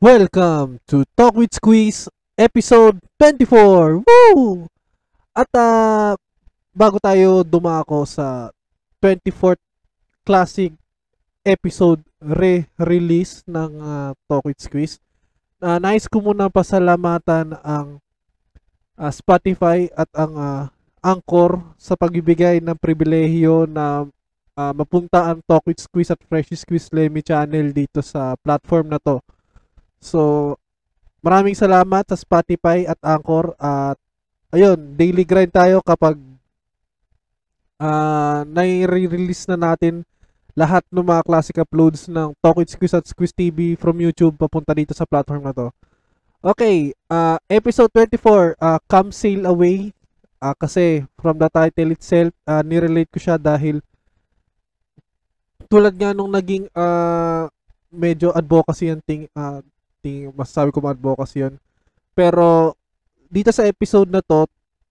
Welcome to Talk with Squeeze episode 24. Woo! At ah, bago tayo dumako sa 24th classic episode re-release ng ah, Talk with Squeeze, ah, nais ko muna pasalamatan ang ah, Spotify at ang ah, Anchor sa pagbibigay ng pribilehiyo na ah, mapunta ang Talk with Squeeze at Fresh Squeeze Lemmy channel dito sa platform na to. So, maraming salamat sa Spotify at Anchor at ayun, daily grind tayo kapag ah nai-release na natin lahat ng mga classic uploads ng Talk with Squiz at Squiz TV from YouTube papunta dito sa platform na to. Okay, ah episode 24, ah Come Sail Away. Ah kasi from the title itself, ah nirelate ko siya dahil tulad nga nung naging ah medyo advocacy yung thing, ah ting masasabi ko advocacy yun. Pero dito sa episode na to,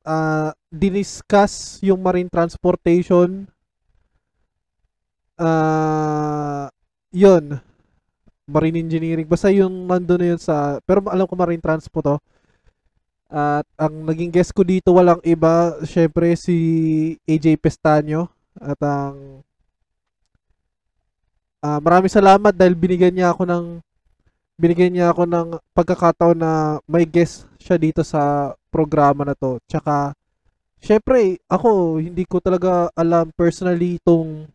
ah diniscuss yung marine transportation. Ah yun. Marine engineering. Basta yung nandun na yun sa... Pero alam ko marine transport to. At ang naging guest ko dito walang iba. Syempre si AJ Pestaño. At ang... ah maraming salamat dahil binigyan niya ako ng binigyan niya ako ng pagkakataon na may guest siya dito sa programa na to. Tsaka, syempre, ako, hindi ko talaga alam personally itong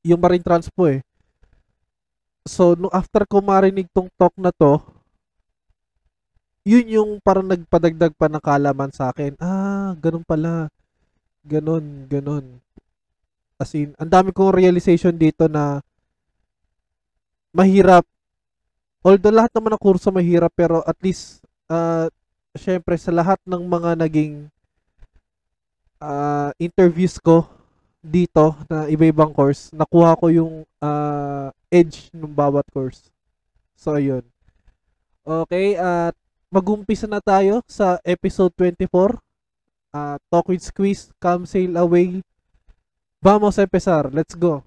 yung marine transpo eh. So, nung after ko marinig tong talk na to, yun yung parang nagpadagdag pa ng kalaman sa akin. Ah, ganun pala. Ganun, ganun. As in, ang dami kong realization dito na mahirap although lahat naman ng kurso mahirap pero at least uh, syempre sa lahat ng mga naging uh, interviews ko dito na iba-ibang course nakuha ko yung uh, edge ng bawat course. So ayun. Okay at magumpisa na tayo sa episode 24 uh, Talk with Squeeze Come Sail Away. Vamos a empezar. Let's go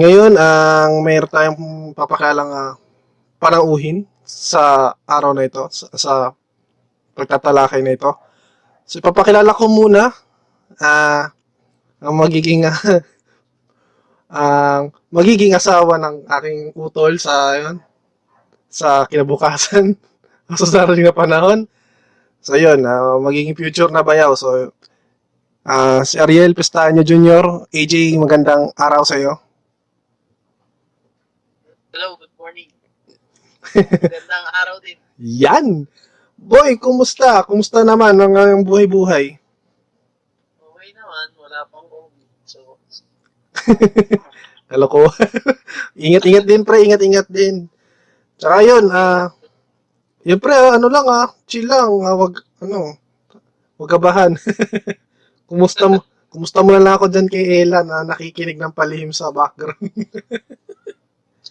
Ngayon, ang mayroon tayong papakalang uh, panauhin sa araw na ito, sa, sa pagtatalakay na ito. So, ipapakilala ko muna uh, ang magiging uh, ang magiging asawa ng aking utol sa yun, sa kinabukasan sa darating na panahon. So, yun, uh, magiging future na bayaw. So, uh, si Ariel Pestaño Jr., AJ, magandang araw sa iyo. Hello, good morning. Gandang araw din. Yan! Boy, kumusta? Kumusta naman ang, ang buhay-buhay? Okay naman, wala pang COVID. So, Hello ko. ingat-ingat din, pre. Ingat-ingat din. Tsaka yun, ah, yun pre, ah, ano lang ah, chill lang, ah, wag, ano, wag kabahan. kumusta mo, kumusta mo na lang ako dyan kay Ella na nakikinig ng palihim sa background.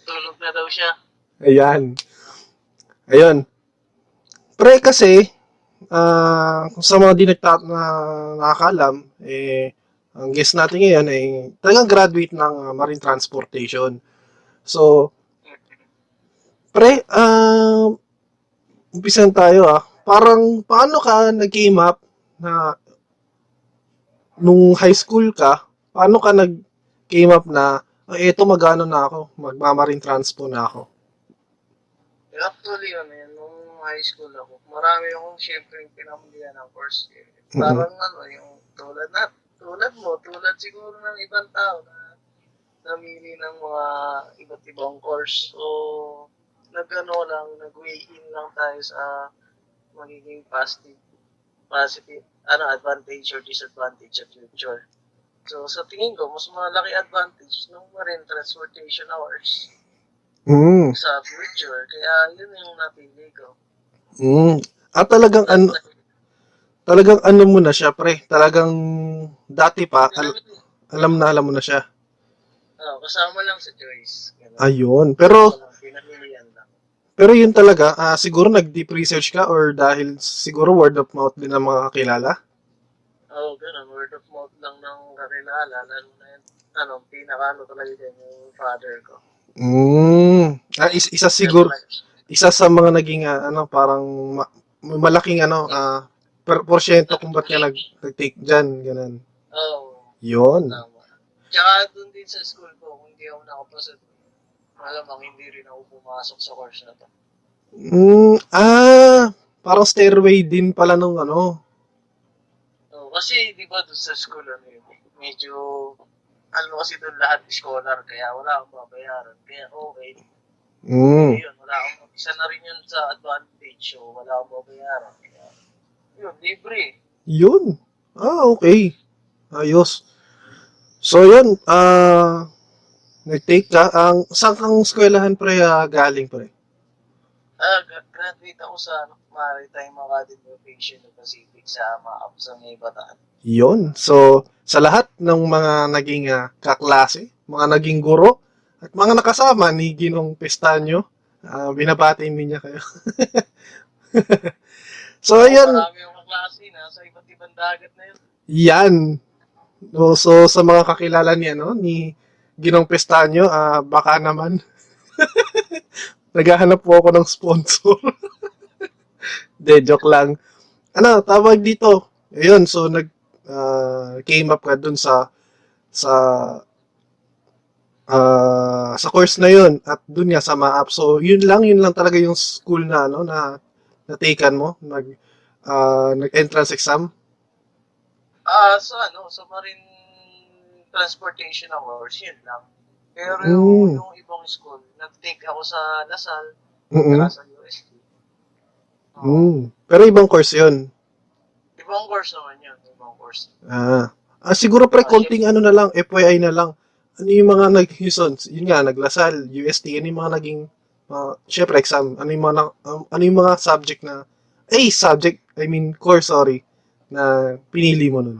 Tulog na daw siya. Ayan. Ayun. Pre kasi, ah kung sa mga di nagta- na nakakalam, eh, ang guest natin ngayon ay talagang graduate ng ah, marine transportation. So, pre, ah umpisan tayo ah. Parang, paano ka nag-came up na nung high school ka, paano ka nag-came up na eh, eto magano na ako, magmamarin transpo na ako. Actually, ano yan, nung high school ako, marami akong syempre pinamulihan ng course. Eh. Parang ano, yung tulad na, tulad mo, tulad siguro ng ibang tao na namili ng mga iba't ibang course. So, nagano lang, nag-weigh in lang tayo sa magiging positive, positive, ano, advantage or disadvantage sa future. So, sa tingin ko, mas malaki advantage ng marine transportation hours Mm. sa future. Kaya, yun yung napili ko. Mm. At talagang ano, talagang ano mo na siya, pre. Talagang dati pa, al- alam na alam mo na siya. Oh, kasama lang sa choice. Ganun. Ayun. Pero, pero yun talaga, ah, siguro nag-deep research ka or dahil siguro word of mouth din ng mga kakilala? Oo, oh, ganun. Word of mouth lang ng kakilala. Lalo na yun, ano, pinaka-ano talaga dyan, yung father ko. Mm. Ah, is- isa siguro, isa sa mga naging ah, ano parang ma- malaking ano ah per porsyento kung ba't ka nag nag-take diyan ganun. Oo, oh, 'Yon. tama. Tsaka dun din sa school ko, kung hindi ako nakapasa malamang hindi rin ako pumasok sa course na to. Mm, ah, parang stairway din pala nung ano. Oo, kasi di ba dun sa school, ano yun, medyo, ano kasi dun lahat scholar, kaya wala akong babayaran. Kaya okay, Mm. yun, wala akong, isa na rin yun sa advantage, so wala akong babayaran. Kaya, yun, libre. 'Yun. Ah, okay. Ayos. So 'yun, ah nag-take ka ang saan kang eskwelahan pre ah, galing pre? Gra- graduate ako sa ano, Maritime Academy of Asia Pacific sa MAAP sa May Bataan. 'Yun. So sa lahat ng mga naging ah, kaklase, mga naging guro at mga nakasama ni Ginong Pestanyo, ah, binabati niya kayo. so ayun, Marami akong klase na sa iba't ibang dagat na yun. Yan. No, so sa mga kakilala ni ano ni Ginong Pestanyo, ah baka naman naghahanap po ako ng sponsor. De, joke lang. Ano, tawag dito. Ayun, so nag ah, came up ka dun sa sa ah, sa course na yun at dun nga sa MAAP. So yun lang, yun lang talaga yung school na ano na na-taken mo, nag ah, nag-entrance exam. Ah, so ano, sa marine transportation awards, yun lang. Pero Mm. yung, yung ibang school, nag-take ako sa Lasal, saka sa UST. Oo. Mm. Pero ibang course yun. Ibang course naman yun, ibang course. Ah. ah siguro pre, Ah, konting ano na lang, FYI na lang. Ano yung mga nag yun, nga, naglasal, UST, ano yung mga naging, uh, syempre exam, ano yung mga, na- um, ano yung mga subject na, eh, subject, I mean, course, sorry, na pinili mo nun.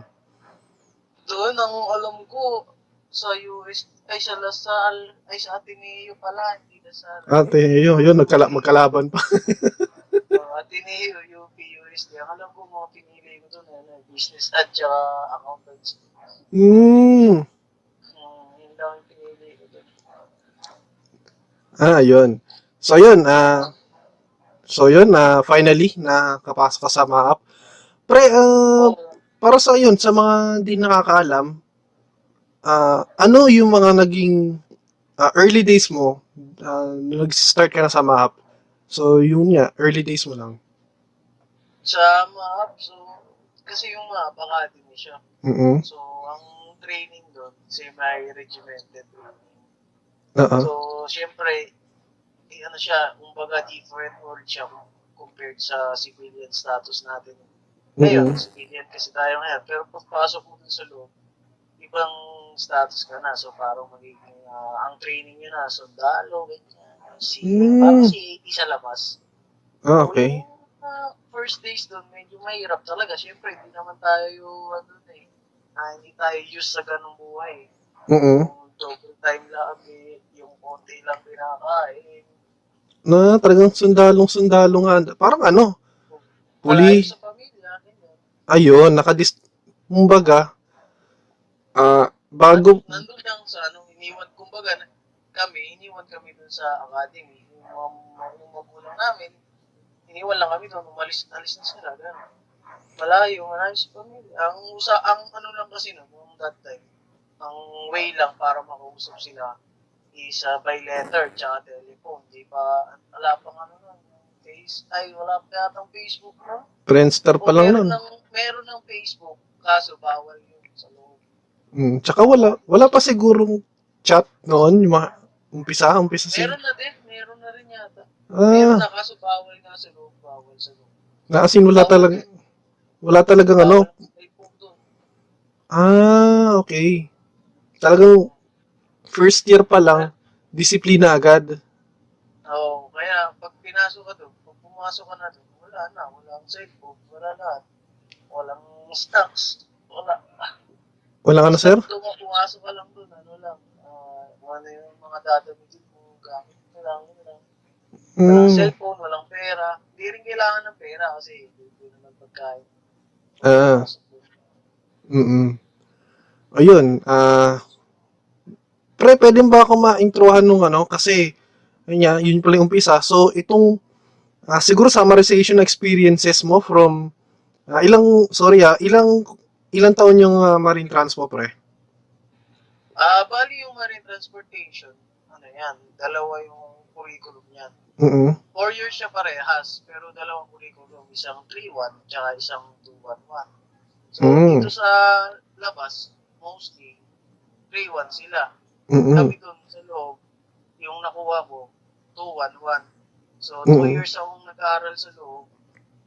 Doon, ang alam ko, sa US, ay sa Lasal, ay sa Ateneo pala, hindi Lasal. Ate, yun, yun, nagkala, magkalaban pa. Uh, Ateneo, UP. Ang alam ko mga pinili ko doon, ano, business at saka accountancy. mm. Hmm, yun lang yung pinili ko doon. Ah, yun. So, yun, ah, so, yun, na finally, nakapasok ka sa MAAP. Pre, Oo. para sa yun, sa mga hindi nakakaalam, ah, ano yung mga naging ah, early days mo, nung nag-start ka na sa MAAP? So, yun nga, early days mo lang. sa MAP, so, kasi yung MAP, academy siya. Mm So, ang training doon, semi-regimented training. Oo. So, syempre, eh, ano siya, kumbaga different world siya compared sa civilian status natin. Ngayon, Mm-mm. civilian kasi tayo ngayon. Pero pagpasok mo dun sa loob, ibang status ka na. So, parang magiging, ah, ang training nyo na, sundalo, ganyan. Si, Mm. Parang si 80 sa labas. Ah, okay. So, yung, ah, first days doon, medyo mahirap talaga. Siyempre, hindi naman tayo, ano na eh, ah, hindi tayo used sa ganung buhay. Mm Yung double time lang, eh, yung konti lang pinakain. Na talagang sundalong-sundalo nga. Parang ano, Puli. Ayun, nakadis... Kumbaga, ah, bago... Nandun lang sa ano, iniwan, kumbaga, kami, iniwan kami dun sa academy. Yung mga, yung magulang namin, iniwan lang kami doon, umalis, alis na sila, gano'n. Malayo, malayo sa pamilya. Ang, usa, ang ano lang kasi no, nung that time, ang way lang para makausap sila is uh, by letter, tsaka telephone. Di ba, wala pang ano nun, face, ay, wala pa yata Facebook no? Friendster pa O lang meron nun. ng, meron ng Facebook, kaso bawal yun sa loob. Mm, tsaka wala, wala pa sigurong chat noon, yung mga umpisa, umpisa si... Meron na din, meron na rin yata. Meron Ah, na kaso bawal nga sa loob, bawal sa loob. na as in wala talaga, wala talagang ano. Ah, okay. Talagang first year pa lang, disiplina agad. Oo, kaya pag pinasok ka doon, pag pumasok ka na doon, wala na, wala ang cellphone, wala lahat. walang stocks. Wala. Wala ka na, sir? Kung pumasok ka lang doon, ano lang, kung ano yung mga dadamitin mo, gamit mo lang, ano lang. Walang Mm. cellphone, walang pera. Hindi rin kailangan ng pera kasi hindi naman pagkain. Ah, mm Ayun, ah... pre, pwede ba ako ma-introhan nung ano? Kasi, yun, nga, yun pala yung umpisa. So, itong, ah, siguro summarization experiences mo from, ah, ilang, sorry ah, ilang, ilang taon yung ah, marine transpo, pre? Ah, bali yung marine transportation, ano yan, dalawa yung curriculum niyan. Mm Four years siya parehas, pero dalawang curriculum, isang 3-1, tsaka isang 2-1-1. So, Mm. dito sa labas, mostly, 3-1 sila. mm Kami doon sa loob, yung nakuha ko, 2-1-1. So, two Mm. years akong nag-aaral sa loob,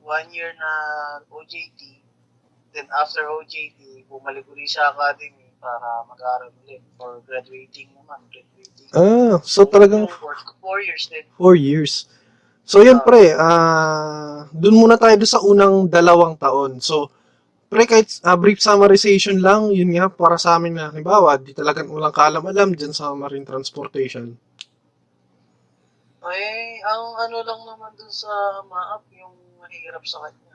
one year na OJT, then after OJT, bumalik ulit sa academy para mag-aaral ulit for graduating naman, graduating. Ah, so talagang Four, four years din. four years. So, yun, pre, ah, dun muna tayo doon sa unang dalawang taon. So, pre, kahit ah, brief summarization lang, yun nga, para sa amin na, halimbawa, di talagang walang kaalam-alam dyan sa marine transportation. Eh, ang ano lang naman dun sa MAAP, yung mahirap sa kanya,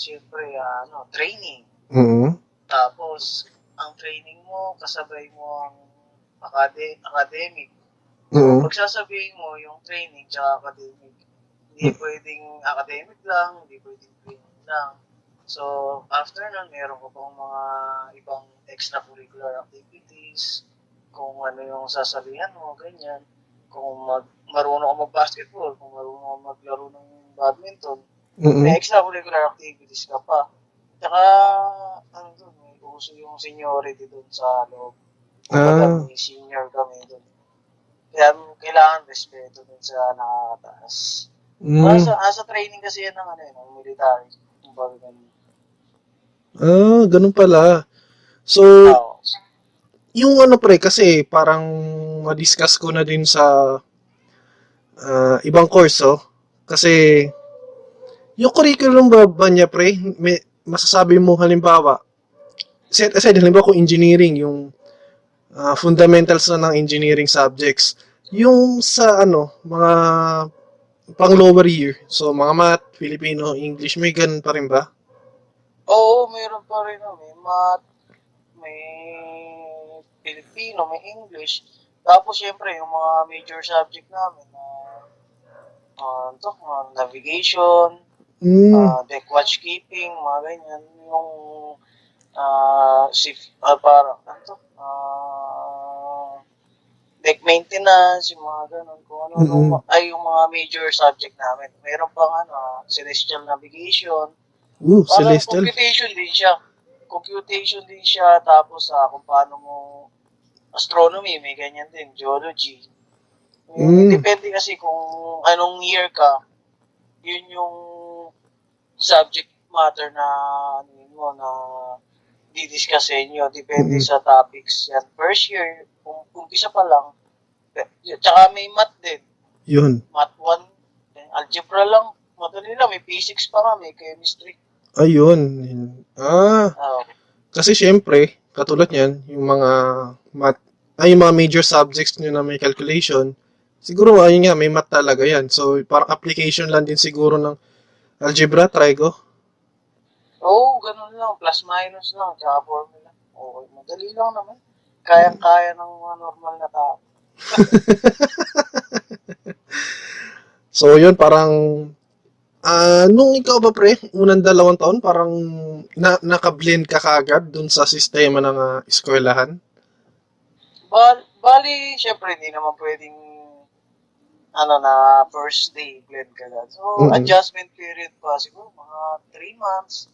siyempre, ano, training. mm Tapos, ang training mo, kasabay mo ang acad- academic. mm Pag sasabihin mo yung training tsaka academic, hindi pwedeng academic lang, hindi pwedeng training lang. So, after nun, meron ko pang mga ibang extracurricular activities, kung ano yung sasabihan mo, ganyan. Kung mag, marunong ka mag-basketball, kung marunong ka maglaro ng badminton, mm may extracurricular activities ka pa. Tsaka, ano doon, may uso yung seniority doon sa loob. Ah. Kumbaga, may senior kami doon. Kaya kailangan respeto dun sa nakakataas. Mm. Asa, asa training kasi yan ng ano yun, ng military. Kumbaga ganun. Ah, ganun pala. So, Oo. yung ano pre, kasi parang ma-discuss ko na din sa ah, ibang course, oh. Kasi, yung curriculum ba, ba niya pre, may, masasabi mo halimbawa, set aside halimbawa kung engineering, yung ah, fundamentals na ng engineering subjects, yung sa ano, mga pang lower year, so mga math, Filipino, English, may ganun pa rin ba? Oo, mayroon pa rin. May math, may Filipino, may English. Tapos, syempre, yung mga major subject namin na uh, to, mga navigation, Mm. uh, deck watch keeping, mga ganyan. Yung uh, si, uh, parang, ano to, uh, deck maintenance, yung mga ganun, kung ano, Mhm. ay yung mga major subject namin. Meron pang ano, celestial navigation, Ooh, Parang celestial. computation din siya. Computation din siya, tapos ah, kung paano mo astronomy, may ganyan din, geology. Mm. Depende kasi kung anong year ka, yun yung subject matter na ano yun mo na didiscuss sa inyo. Depende Mm. sa topics yan. First year, kung umpisa pa lang, tsaka may math din. Yun. Math 1, eh, algebra lang, madali lang. May physics pa nga, may chemistry. Ayun. Ah, Ah, kasi syempre, katulad niyan, yung mga math, ay yung mga major subjects nyo na may calculation, siguro ayun nga, may math talaga yan. So, parang application lang din siguro ng algebra, trigo. Oo, oh, ganun lang. Plus minus lang, tsaka formula. Okay, madali lang naman. Kayang-kaya ng mga normal na tao. So, yun, parang, ah, nung ikaw ba pre, unang dalawang taon, parang na, naka-blend ka kagad dun sa sistema ng ah, eskwelahan? Bal bali, syempre, hindi naman pwedeng ano na first day blend ka agad. So, Mm-mm. adjustment period pa siguro mga 3 months.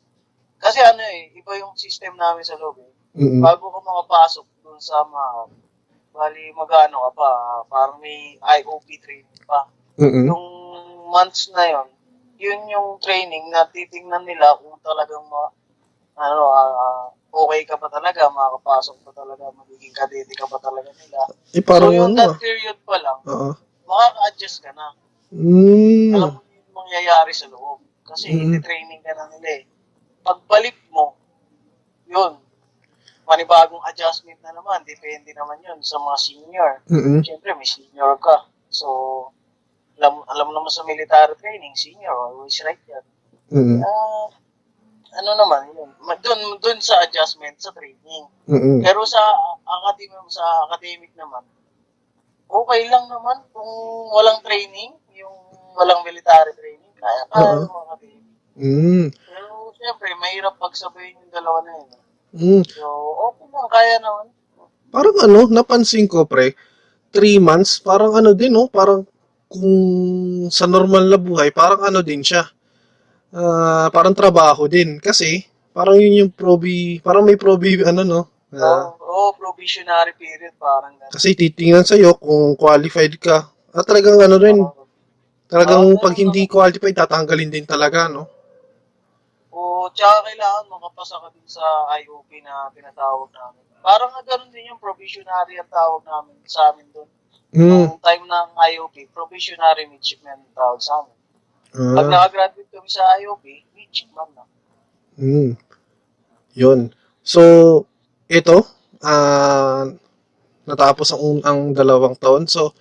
Kasi ano eh, iba yung system namin sa loob eh. Mm-mm. Bago ka makapasok dun sa mga bali magano ka pa, parang may IOP training pa. Mm-mm. yung months na yon yun yung training na titingnan nila kung talagang ma, ano, ah, okay ka pa talaga, makakapasok pa talaga, magiging kadete ka pa talaga nila. Eh, parang so yung ano that period pa lang, Oo. Makaka-adjust ka na. Mm. Alam mo yung mangyayari sa loob. Kasi Mm. iti-training ka na nila eh. pagbalik mo, yun, panibagong adjustment na naman. Depende naman yun sa mga senior. Mm-mm. Siyempre, may senior ka. So, alam, alam naman sa military training, senior, always right yan. Mm-mm. Ah, ano naman yun, dun, dun sa adjustment sa training. Mm-mm. Pero sa academic, sa academic naman, okay lang naman kung walang training, yung walang military training, kaya kaya Oo. yung mga academic. Mm. Pero siyempre, mahirap pagsabayin yung dalawa na yun. Mm. So, okay lang, kaya naman. Parang ano, napansin ko pre, three months, parang ano din, no? Parang kung sa normal na buhay, parang ano din siya. Ah, parang trabaho din. Kasi, parang yun yung probi, parang may probi, ano, no? Ah, Oo, oh, probationary period, parang gano'n. kasi titingnan sa'yo kung qualified ka. At talagang ano rin, talagang Oo, pag hindi qualified, tatanggalin din talaga, no? O, tsaka kailangan makapasa ka din sa IOP na tinatawag namin. Parang nga ganun din yung probationary ang tawag namin sa amin doon. Mm. Nung time ng IOP, probationary midshipman ang tawag sa amin. Pag Ah, nakagraduate kami sa IOP, midshipman na. mm. Yun. So, ito, ah, natapos ang, ang dalawang taon. So,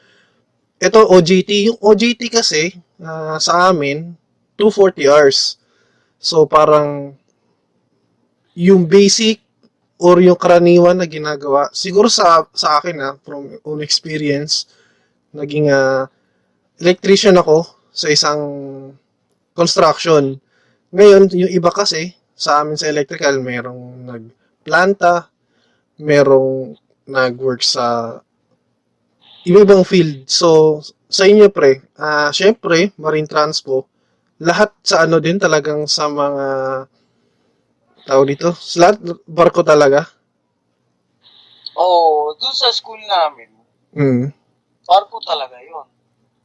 ito, OJT. Yung OJT kasi, ah, sa amin, 240 hours. So, parang, yung basic or yung karaniwan na ginagawa, siguro sa, sa akin na from own experience, naging ah, electrician ako sa isang construction. Ngayon, yung iba kasi, sa amin sa electrical, merong nagplanta, merong nag-work sa iba-ibang field. So, sa inyo pre, ah syempre, marine transpo, lahat sa ano din talagang sa mga tawag dito, lahat barko talaga. Oo, dun sa school namin, Mm. barko talaga yon.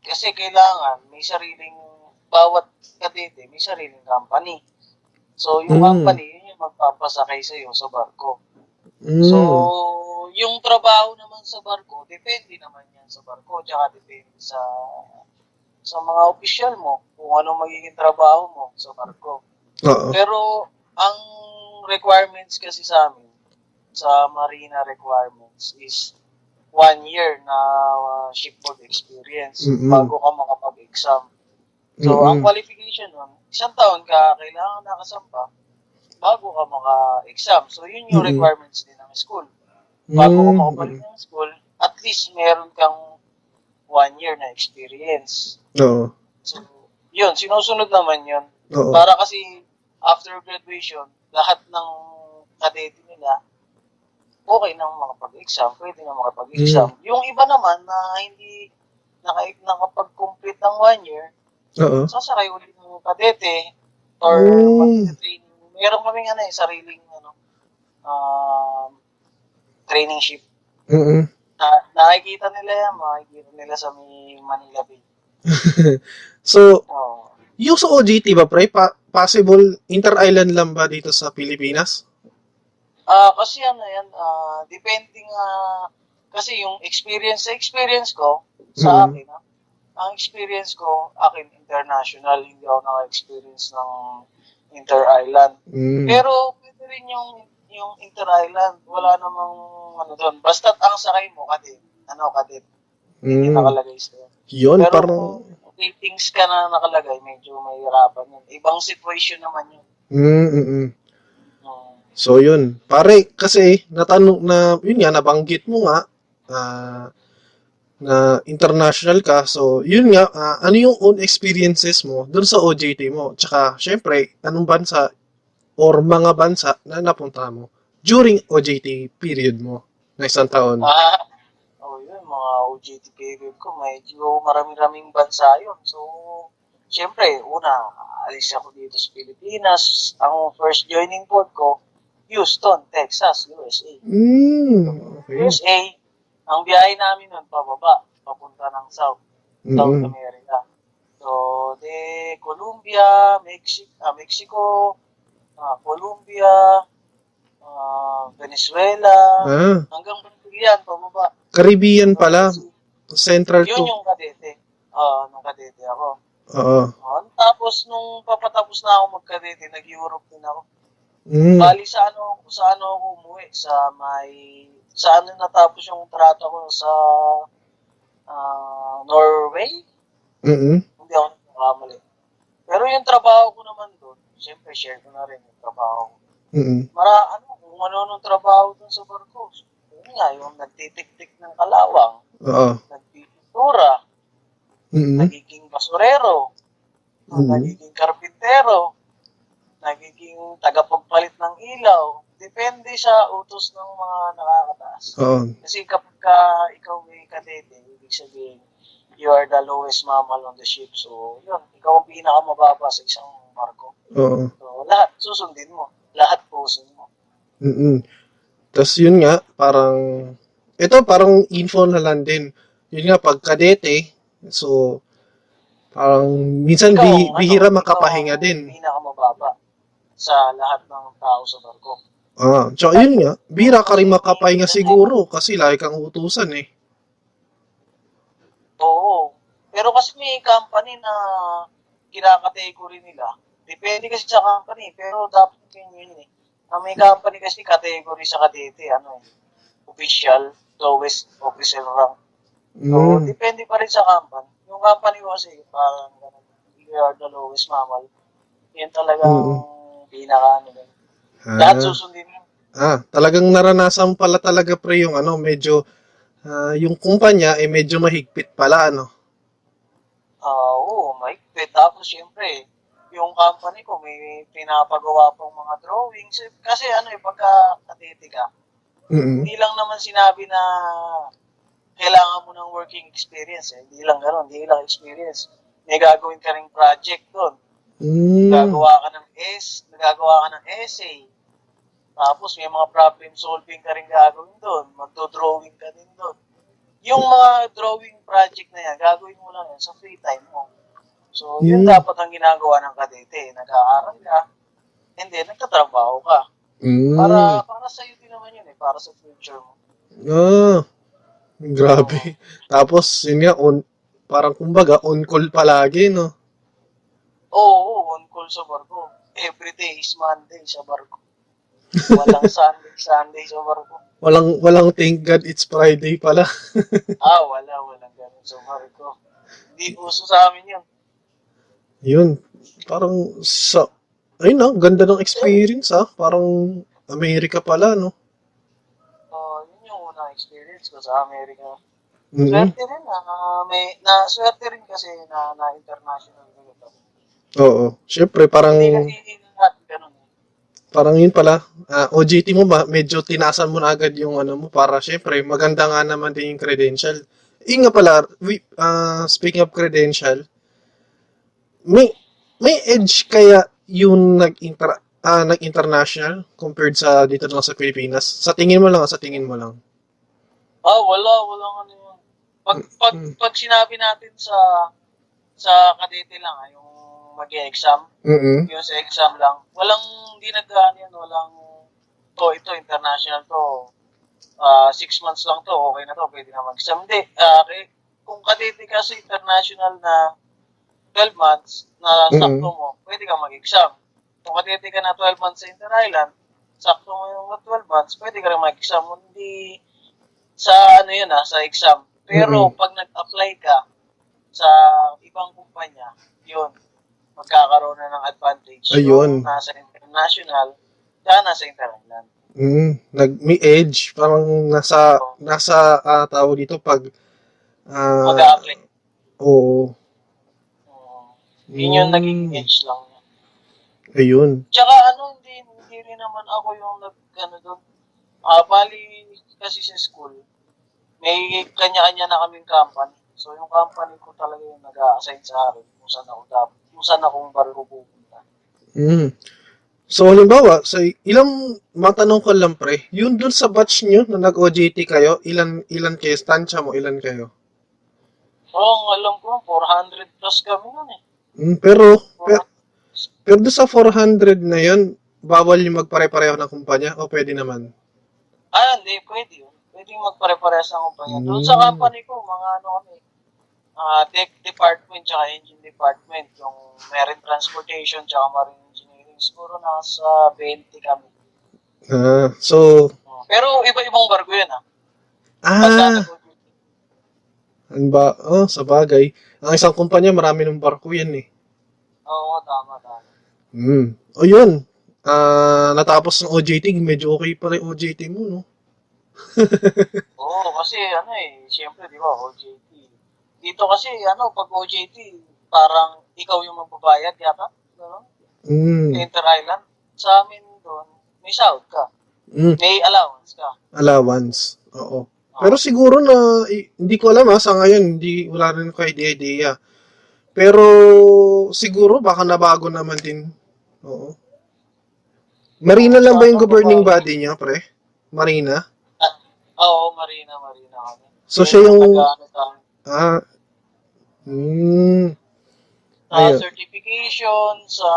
Kasi kailangan may sariling, bawat kadete may sariling company. So, yung Mm. company, yun yung magpapasakay sa'yo sa barko. Mm. So, yung trabaho naman sa barko, depende naman yan sa barko, tsaka depende sa sa mga opisyal mo, kung ano magiging trabaho mo sa barko. Oo. Pero, ang requirements kasi sa amin, sa marina requirements is one year na uh, shipboard experience Mm-mm. bago ka makapag-exam. So, ang Mm-mm. qualification nun, isang taon ka kailangan nakasampa bago ka maka-exam. So, yun yung Mm-mm. requirements din ng school. Bago ka Mm. makabalik ng school, at least meron kang one year na experience. Oo. So, yun, sinusunod naman yun. Oo. Para kasi after graduation, lahat ng kadete nila, okay nang makapag-exam, pwede na makapag-exam. Hmm. Yung iba naman na hindi naka, nakapag-complete ng one year, Oo. sasakay ulit ng kadete or Mm. mag-train. Meron kaming ano eh, sariling ano, um, training ship. Mm. Na, nakikita nila yan, makikita nila sa may Manila Bay. So, Oh. yung sa OJT ba, pre, pa- possible inter-island lang ba dito sa Pilipinas? Ah, kasi ano yan, ah, depending ah, kasi yung experience sa experience ko sa Mhm. akin, ah, ang experience ko akin international, hindi ako naka-experience ng inter-island. Mm. Pero pwede rin yung yung inter-island, wala namang ano doon. Basta ang sakay mo kadit, ano kadit, hindi Mm. nakalagay sa'yo. Yun, Pero parang... kung ratings ka na nakalagay, medyo mahirapan yun. Ibang situation naman yun. Mm, mm, mm. Mm. So, yun. Pare, kasi, natanong na, yun nga, nabanggit mo nga, ah, na international ka. So, yun nga, ah, ano yung own experiences mo dun sa OJT mo? Tsaka, syempre, anong bansa or mga bansa na napunta mo during OJT period mo na isang taon? Ah, oh yun, mga OJT period ko, medyo marami-raming bansa yun. So, syempre, una, alis ako dito sa Pilipinas. Ang first joining port ko, Houston, Texas, USA. Mm, okay. USA, ang biyahe namin nun, pababa, papunta ng South, South Mm-mm. America. So, de Colombia, Mexico, ah, Mexico ah, Colombia, ah, Venezuela, Ah, hanggang Brazilian, pababa. Caribbean pala. Central Yun to. yung kadete. Oo, nung kadete ako. Oo. Oh, tapos nung papatapos na ako magkadete, nag-Europe din ako. Mm. Bali sa ano, sa ano ako umuwi, sa may, sa ano natapos yung trato ko sa ah, Norway. Mm. Hindi ako nagkakamali. Pero yung trabaho ko naman doon, siyempre share ko na rin yung trabaho ko. Mm. Mara, ano, kung ano nung trabaho doon sa barko. Yun nga, yung nagtitik-tik ng kalawang, Oo. nagpipintura, Mm. nagiging basurero, Mhm. nagiging karpintero, nagiging tagapagpalit ng ilaw. Depende sa utos ng mga nakakataas. Oo. Kasi kapag ka ikaw ay kadete, ibig sabihin, you are the lowest mammal on the ship. So, yun, ikaw ang pinakamababa sa isang barko. Oo. So, lahat susundin mo. Lahat pusin mo. Mm. Tapos yun nga, parang, ito parang info na lang din. Yun nga, pag kadete, so, parang minsan Ikaw, bi- ano, bihira ikaw makapahinga ang din. pinakamababa sa lahat ng tao sa barko. Ah, tsaka yun nga, bihira ka rin makapahinga siguro kasi lagi kang utusan eh. Oo. Pero kasi may company na kinakategory nila. Depende kasi sa company, pero dapat yun yun eh. Na may company kasi category sa kadete, ano eh, official, lowest officer rank. So, Mm. depende pa rin sa company. Yung company ko kasi, parang ganun, you are the lowest mammal. Yan talagang pinaka ano yun. Lahat Ah, susundin ah, talagang naranasan pala talaga pre yung ano, medyo, ah, yung kumpanya eh medyo mahigpit pala ano. Ah, oo, mahigpit. Tapos, syempre, yung company ko, may pinapagawa pong mga drawings. Kasi ano eh, pagka katete ka, Mm. hindi lang naman sinabi na kailangan mo ng working experience eh. Hindi lang gano'n, hindi lang experience. May gagawin ka ring project doon. Mm. Gagawa ka ng S, nagagawa ka ng essay. Tapos may mga problem solving ka rin gagawin doon. Magdo-drawing ka din doon. Yung mga drawing project na yan, gagawin mo lang yan sa free time mo. So, yun Hmm. dapat ang ginagawa ng kadete. Nag-aaral ka, and then nagtatrabaho ka. Mm. Para, para sa'yo din naman yun eh, para sa future mo. Ah, grabe. Tapos, yun nga, on, parang kumbaga, on call palagi, no? Oo, oo, on call sa barko. Every day is Monday sa barko. Walang Sunday, Sunday sa barko. Walang, walang thank God it's Friday pala. Ah, wala, walang ganun sa barko. Hindi uso sa amin yun. Yun, parang sa, ayun na, ganda ng experience, ah. Parang Amerika pala, no? Oh, yun yung unang experience ko sa Amerika. Mm. Swerte rin na, may, na swerte rin kasi na, na international. Oo. Siyempre, parang, Hindi kasi hindi lahat ganun. eh. Parang yun pala, ah, OJT mo ba, medyo tinasan mo na agad yung ano mo para syempre, maganda nga naman din yung credential. Yun nga pala, we, ah, speaking of credential, may, may edge kaya yung nag-inter, ah, nag-international compared sa dito lang sa Pilipinas? Sa tingin mo lang, sa tingin mo lang. Ah, wala, walang ano yun. Pag, pag, pag sinabi natin sa sa kadete lang, yung mag-exam, Mm yung sa exam lang, walang, hindi nag-ano yan, walang, to, ito, international to, ah six months lang to, okay na to, pwede na mag-exam. Hindi, kay- kung kadete ka sa international na 12 months na Mhm. sakto mo, pwede ka mag-exam. Kung kadete ka na 12 months sa Inter-Island, sakto mo yung 12 months, pwede ka rin mag-exam. Hindi sa ano yun ah, sa exam. Pero Mhm. pag nag-apply ka sa ibang kumpanya, yun, magkakaroon na ng advantage. Ayun. Yung nasa international, kaya nasa Inter-Island. Mm, nag may edge parang nasa nasa ah, tawag dito pag ah Mag-apply. oo. Um, yun yung Mm. naging edge lang. Ayun. Tsaka ano, hindi, hindi rin naman ako yung nag, ano doon. Ah, bali kasi sa school, may kanya-kanya na kaming company. So yung company ko talaga yung nag-a-assign sa akin kung saan ako dapat, kung saan akong barko pupunta. Mm. So, halimbawa, sa ilang, matanong ko lang pre, yun dun sa batch nyo na nag-OJT kayo, ilan, ilan kayo, stansya mo, ilan kayo? Oo, ang alam ko, 400 plus kami nun eh. Mm, pero, pero, pero doon sa 400 na yun, bawal yung magpare-pareho ng kumpanya o pwede naman? Ah, hindi, pwede yun. Pwede magpare-parehas ang kumpanya. Doon Mm. sa company ko, mga ano kami, ah tech department tsaka engine department, yung marine transportation tsaka marine engineering, siguro nasa 20 kami. Ah, so, Pero iba-ibang barko yun ah. ah, Pagka ano ba? Oh, sa bagay. Ang isang kumpanya, marami ng barko yan eh. Oo, tama, tama. Hmm. O yun. Ah, natapos ng OJT, medyo okay pa rin OJT mo, no? Oo, kasi ano eh, siyempre, di ba, OJT. Dito kasi, ano, pag OJT, parang ikaw yung magbabayad yata. No? Hmm. Inter Island. Sa amin doon, may sahod ka. Hmm. May allowance ka. Allowance. Oo. Pero siguro na, hindi ko alam ha, sa ngayon, hindi, wala rin ko idea-idea. Pero, siguro, baka nabago naman din. Oo. Marina lang ba yung governing body niya, pre? Marina? Oo, Marina, Marina kami. So, siya yung, ah, sa Ayun. certification, sa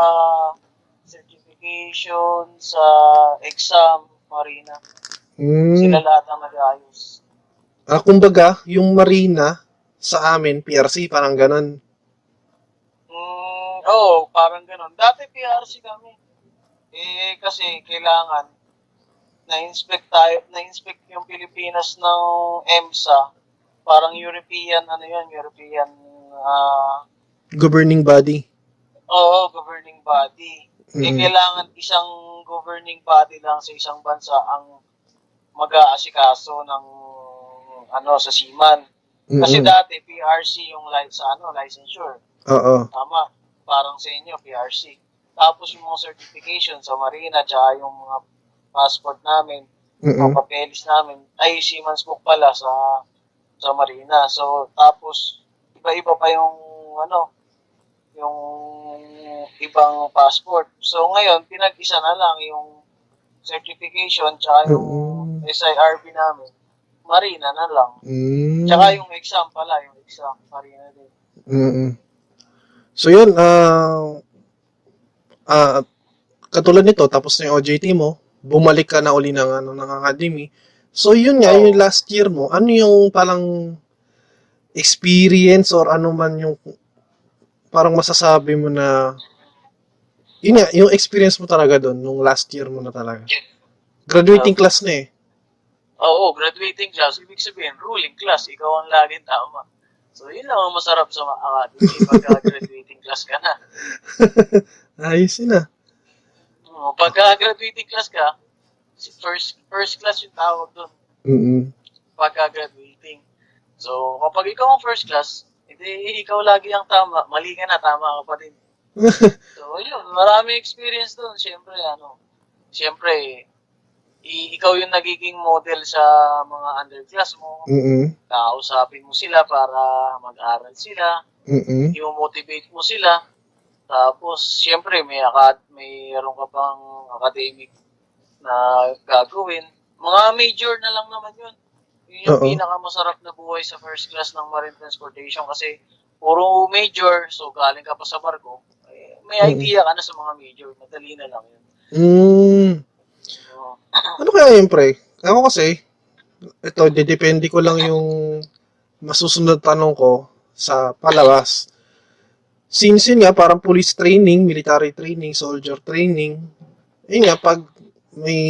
certification, sa exam, Marina. hmm. Sila lahat ang nag-ayos. Ah, kumbaga, yung Marina, sa amin, PRC, parang ganon. Mm, oo, parang ganun. Dati PRC kami. Eh, kasi kailangan na-inspect tayo, na-inspect yung Pilipinas ng EMSA. Parang European, ano yun, European, ah, Governing body. oo, governing body. Eh, Mm. kailangan isang governing body lang sa isang bansa ang mag-aasikaso ng ano sa seaman. Kasi Mm-mm. dati PRC yung li- sa ano licensure. Oo. Tama. Parang sa inyo PRC. Tapos yung mga certification sa Marina tsaka yung mga passport namin, Mm-mm. mga papeles namin, ay Seaman's Book pala sa sa Marina. So tapos iba-iba pa yung ano yung ibang passport. So ngayon pinag-isa na lang yung certification tsaka yung Mm-mm. SIRB namin. Marina na lang. Mm. Tsaka yung exam pala, yung exam, Marina din. Mm-mm. So yun, ah ah katulad nito, tapos na yung OJT mo, bumalik ka na uli ng, ano, ng academy. So yun nga, Oo. yung last year mo, ano yung parang experience or ano man yung parang masasabi mo na yun nga, yung experience mo talaga doon, nung last year mo na talaga. Graduating class na eh. Oo, graduating class, ibig sabihin, ruling class, ikaw ang laging tama. So, yun lang ang masarap sa mga academy pagka graduating class ka na. Ayos yun ah. Oo, pagka graduating class ka, first first class yung tawag doon Mm-mm. pagka graduating. So, kapag ikaw ang first class, hindi ikaw lagi ang tama, mali ka na, tama ka pa din. So, yun, marami experience doon. Siyempre, ano, siyempre, i- ikaw yung nagiging model sa mga underclass mo. Mm-mm. Kausapin mo sila para mag-aral sila. Mm-mm. i-motivate mo sila. Tapos, siyempre, may, akad mayroon ka pang academic na gagawin. Mga major na lang naman yun. Yun yung Oo. pinakamasarap na buhay sa first class ng marine transportation kasi puro major, so galing ka pa sa barko, eh, may Mm. idea ka na sa mga major. Madali na lang yun. Mm. So, Ano kaya yun, pre? Ako kasi, ito, didepende ko lang yung masusunod tanong ko sa palabas. Since yun nga, parang police training, military training, soldier training, yun nga, pag may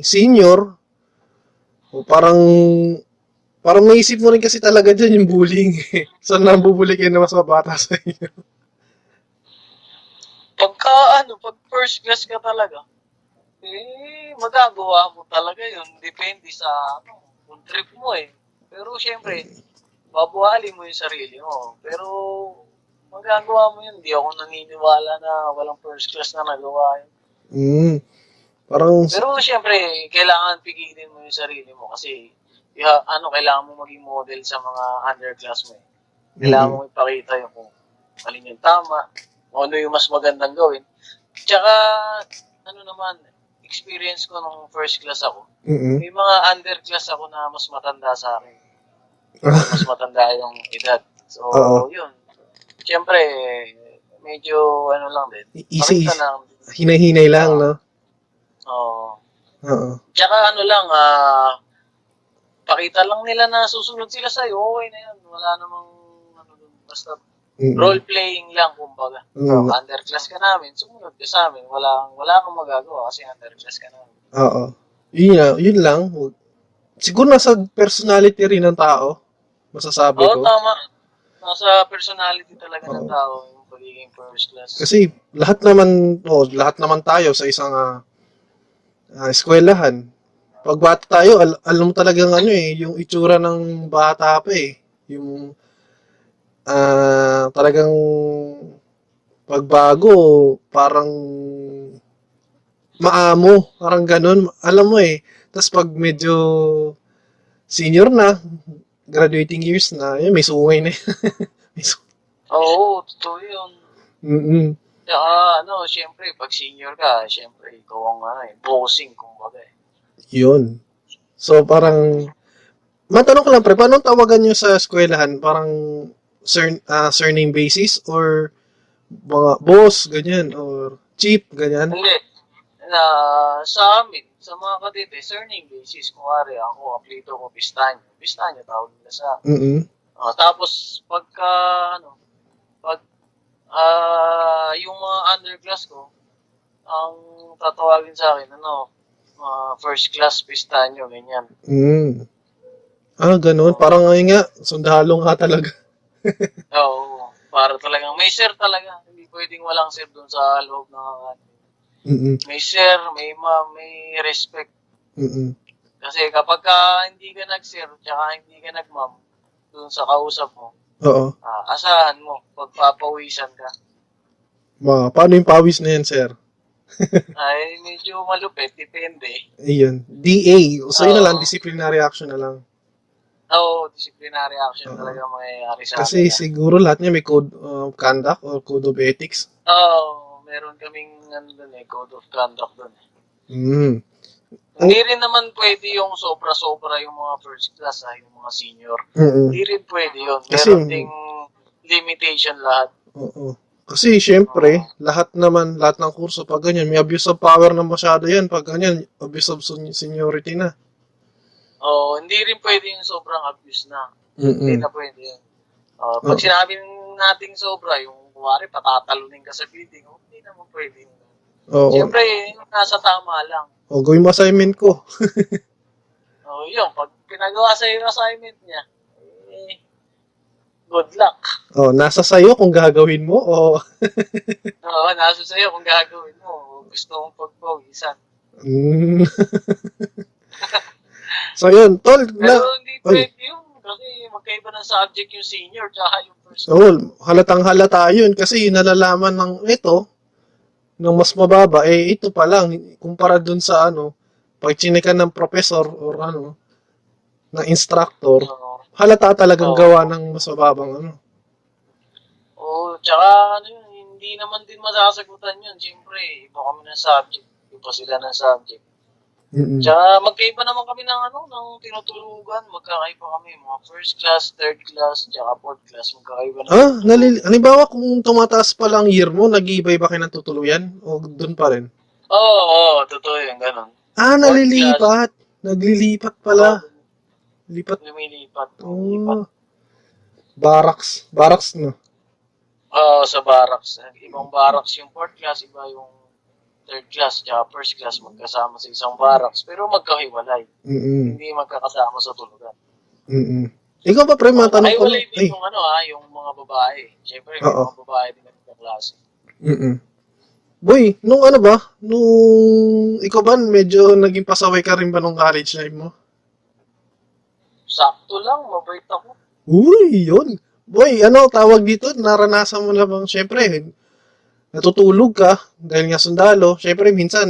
senior, o parang, parang maisip mo rin kasi talaga dyan yung bullying. eh. so, nabubuli kayo na mas mabata sa inyo. pagka ano, pag first class ka talaga, eh, magagawa mo talaga yun. Depende sa, ano, kung trip mo eh. Pero syempre, babuhalin mo yung sarili mo. Pero, magagawa mo yun. Hindi ako naniniwala na walang first class na nagawa yun. Mm. Parang, Pero syempre, kailangan pigilin mo yung sarili mo kasi iha, ano, kailangan mo maging model sa mga underclass mo eh. Kailangan mo ipakita yung kung alin yung tama, kung ano yung mas magandang gawin. Tsaka, ano naman, experience ko nung first class ako. mm May mga underclass ako na mas matanda sa akin. mas matanda yung edad. So, Oo. yun. Siyempre, medyo ano lang din. easy, lang. lang, no? Oo. Oo. Tsaka ano lang, ah, pakita lang nila na susunod sila sa'yo, okay na yan. Wala namang, ano basta Mm. Role-playing lang, kumbaga. Mm. Underclass ka namin, sumunod ka sa amin. Wala, wala kang magagawa kasi underclass ka namin. Oo. Yun, yun lang. Siguro nasa personality rin ng tao. Masasabi Oo, ko. tama. Nasa personality talaga ng Oo. tao yung pagiging first class. Kasi lahat naman, oh, lahat naman tayo sa isang ah, ah, eskwelahan. Pag bata tayo, al- alam mo talagang ano eh, yung itsura ng bata pa eh. Yung ah, talagang pagbago, parang maamo, parang ganun. Alam mo eh. Tapos pag medyo senior na, graduating years na, yun, may sungay na. may su- Oo, totoo yun. Mm-mm. Tsaka, ano, syempre, pag senior ka, syempre, ikaw ang, ano, eh, bossing, kumbaga. eh. Yun. So, parang, matanong ko lang, pre, paano tawagan nyo sa eskwelahan? Parang, sur, ah, surname basis or mga boss, ganyan, or chief, ganyan? Hindi. Na, sa amin, sa mga kadete, surname basis, kunwari, ako, apelyido ko, Pistanyo. Pistanyo, tawag nila sa Mm-mm. Ah, tapos pagka ano, pag ah yung mga underclass ko, ang tatawagin sa akin ano, ah, first class pistanyo ganyan. Mm. Ah, ganun. Parang ngayon nga, sundalo nga talaga. Oo, para talagang may sir talaga. Hindi pwedeng walang sir doon sa loob ng Mm-mm. may sir, may ma'am, may respect. Mm-mm. Kasi kapag ka hindi ka nag-sir, tsaka hindi ka nag-ma'am, doon sa kausap mo, Oo. ah, asahan mo, pagpapawisan ka. Ma, paano yung pawis na yan, sir? Ay, medyo malupit, depende. Ayun. DA. So, yun na lang, disciplinary action na lang. Oo, disciplinary action Oo. talaga mangyayari sa Kasi amin. siguro lahat niya may code of conduct or code of ethics. Oo, meron kaming ano dun eh, code of conduct dun eh. Mm. Hindi rin naman pwede yung sobra-sobra yung mga first class ah, yung mga senior. Mm-mm. Hindi rin pwede yun. Kasi- Meron ding limitation lahat. Oo. Kasi syempre, lahat naman, lahat ng kurso pag ganyan, may abuse of power na masyado yan. Pag ganyan, abuse of sen- seniority na. Oo, hindi rin pwede yung sobrang abuse na. Mm-mm. Hindi na pwede yun. Ah, pag Oo. sinabi nating sobra, yung kuwari patatalunin ka sa building, oh, hindi naman pwede yun. Oo. Siyempre, yung nasa tama lang. O, gawin mo assignment ko. Oh, yun. Pag pinagawa sa yung assignment niya, good luck. O, nasa sayo kung gagawin mo o... Oo, nasa sa'yo kung gagawin mo. Gusto mong pagpawisan. Mm. so, yun. Tol, Pero na... hindi Oy. pwede yun. Kasi magkaiba ng subject yung senior tsaka yung first. Oo, halatang halata yun kasi nalalaman ng ito, ng mas mababa, eh ito pa lang, kumpara dun sa ano, pag chinikan ng professor or ano, ng instructor, Oo. Halata talagang Oo. gawa ng mas mababang ano. Oo, tsaka ano yun, hindi naman din masasagutan yun. Siyempre, iba kami ng subject. Iba sila ng subject. Mm-mm. Tsaka magkaiba naman kami ng ano, ng tinutulugan. Magkakaiba kami. Mga first class, third class, tsaka fourth class. Magkakaiba naman. Ah, nalil halimbawa kung tumataas pa lang year mo, nag-iiba-iba kayo ng tutuluyan o dun pa rin? Oo, oo, totoo yun, ganun. Ah, nalilipat. Naglilipat pala. Lipat. Lumilipat. lumilipat. Oh. Barracks. Barracks, no? Oo, sa barracks. Ibang barracks yung fourth class, iba yung third class, tsaka first class magkasama sa isang barracks. Pero magkahiwalay. Mm-mm. Hindi magkakasama sa tulugan. Mm-mm. Ikaw ba, pre, matanong ko Hiwalay din yung ano ah, yung mga babae. Siyempre, Oo. mga babae din na klase. mm Boy, nung ano ba? Nung ikaw ba, medyo naging pasaway ka rin ba nung college life mo? Sakto lang, mabait ako. Uy, yun. Boy, ano tawag dito? Naranasan mo na bang, syempre, natutulog ka dahil nga sundalo. Syempre, minsan,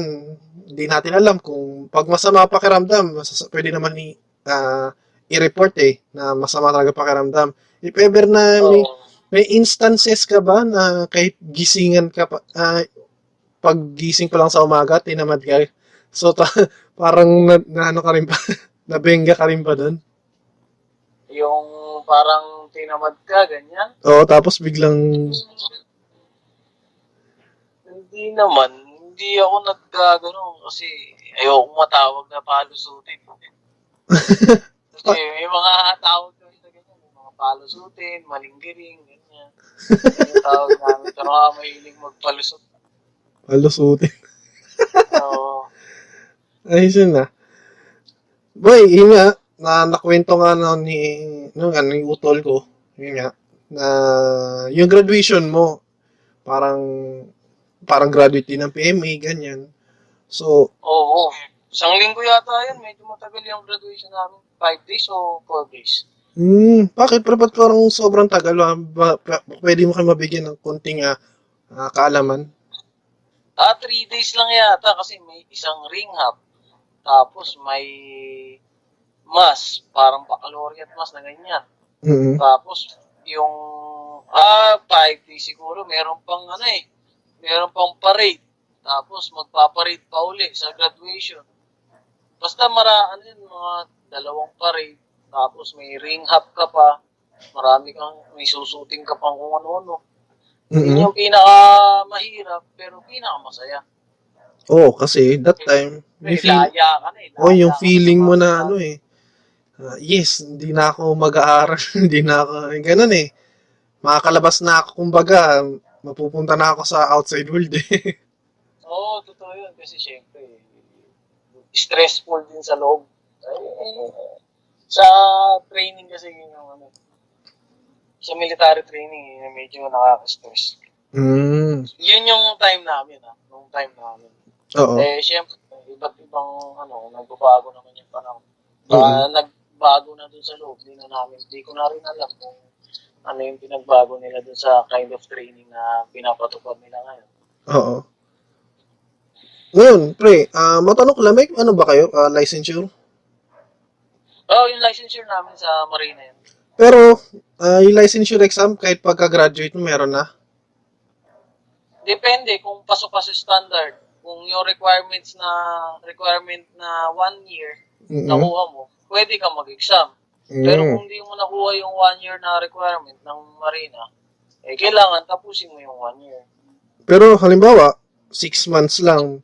hindi natin alam kung pag masama pakiramdam, masas- pwede naman i, ah, i-report eh, na masama talaga pakiramdam. If ever na may, may instances ka ba na kahit gisingan ka pa, ah, pag gising pa lang sa umaga, tinamad ka. So, ta- parang na, na ano ka rin pa, nabenga ka rin pa doon. Yung parang tinamad ka, ganyan. Oo, tapos biglang, Hindi naman. Hindi ako nagkagano kasi ayoko matawag na palusutin. kasi may mga tawag na ganyan. May mga palusutin, malinggiring. ganyan. Yan. Yung tawag namin. Tsaka mahilig magpalusot. Palusutin. Oo. Ayos yun na. Boy, yun nga, na nakwento nga na ni, nung ano, yung utol ko, yun nga, na yung graduation mo, parang, parang graduate din ng PMA, ganyan. So, Oo. Isang linggo yata yan. Medyo matagal yung graduation namin. Five days o four days? hmm, bakit? Pero ba't parang sobrang tagal? ah? Ba, ba- pwede mo kayo mabigyan ng konting ah, ah, kaalaman? Ah, three days lang yata kasi may isang ring hop. Tapos may mas, parang baccalaureate mas na ganyan. mm Tapos yung ah, five days siguro, meron pang ano eh, meron pang parade. Tapos magpaparade pa uli sa graduation. Basta mara, ano yun, mga dalawang parade. Tapos may ring hop ka pa. Marami kang, may susuting ka pang kung ano-ano. Yun yung pinaka mahirap, pero pinaka masaya. Oo, kasi that time, may feel, ka na eh. oh, yung feeling mo na ano eh, ah, yes, hindi na ako mag-aaral, hindi na ako, eh, ganun eh. Makakalabas na ako, kumbaga, mapupunta na ako sa outside world eh. Oo, totoo yun. Kasi syempre, stressful din sa loob. Eh, sa training kasi yun yung ano, sa military training, eh, medyo nakaka-stress. mm, Yun yung time namin, ah. Nung time namin. oo. Eh, syempre, iba't ibang, ano, nagbabago naman yung panahon. Baka nagbago na dun sa loob, di na namin, di ko na rin alam kung ano yung pinagbago nila dun sa kind of training na pinapatupad nila ngayon. Oo. Ngayon, pre, ah matanong ko lang, may ano ba kayo? ah, licensure? Oh, yung licensure namin sa Marina yun. Pero, ah, yung licensure exam, kahit pagka-graduate mo, meron na. Depende kung pasok ka sa standard. Kung yung requirements na requirement na one year Mm-mm. nakuha mo, pwede ka mag-exam. Pero Mm. kung di mo nakuha yung one year na requirement ng Marina, eh kailangan tapusin mo yung one year. Pero, halimbawa, six months lang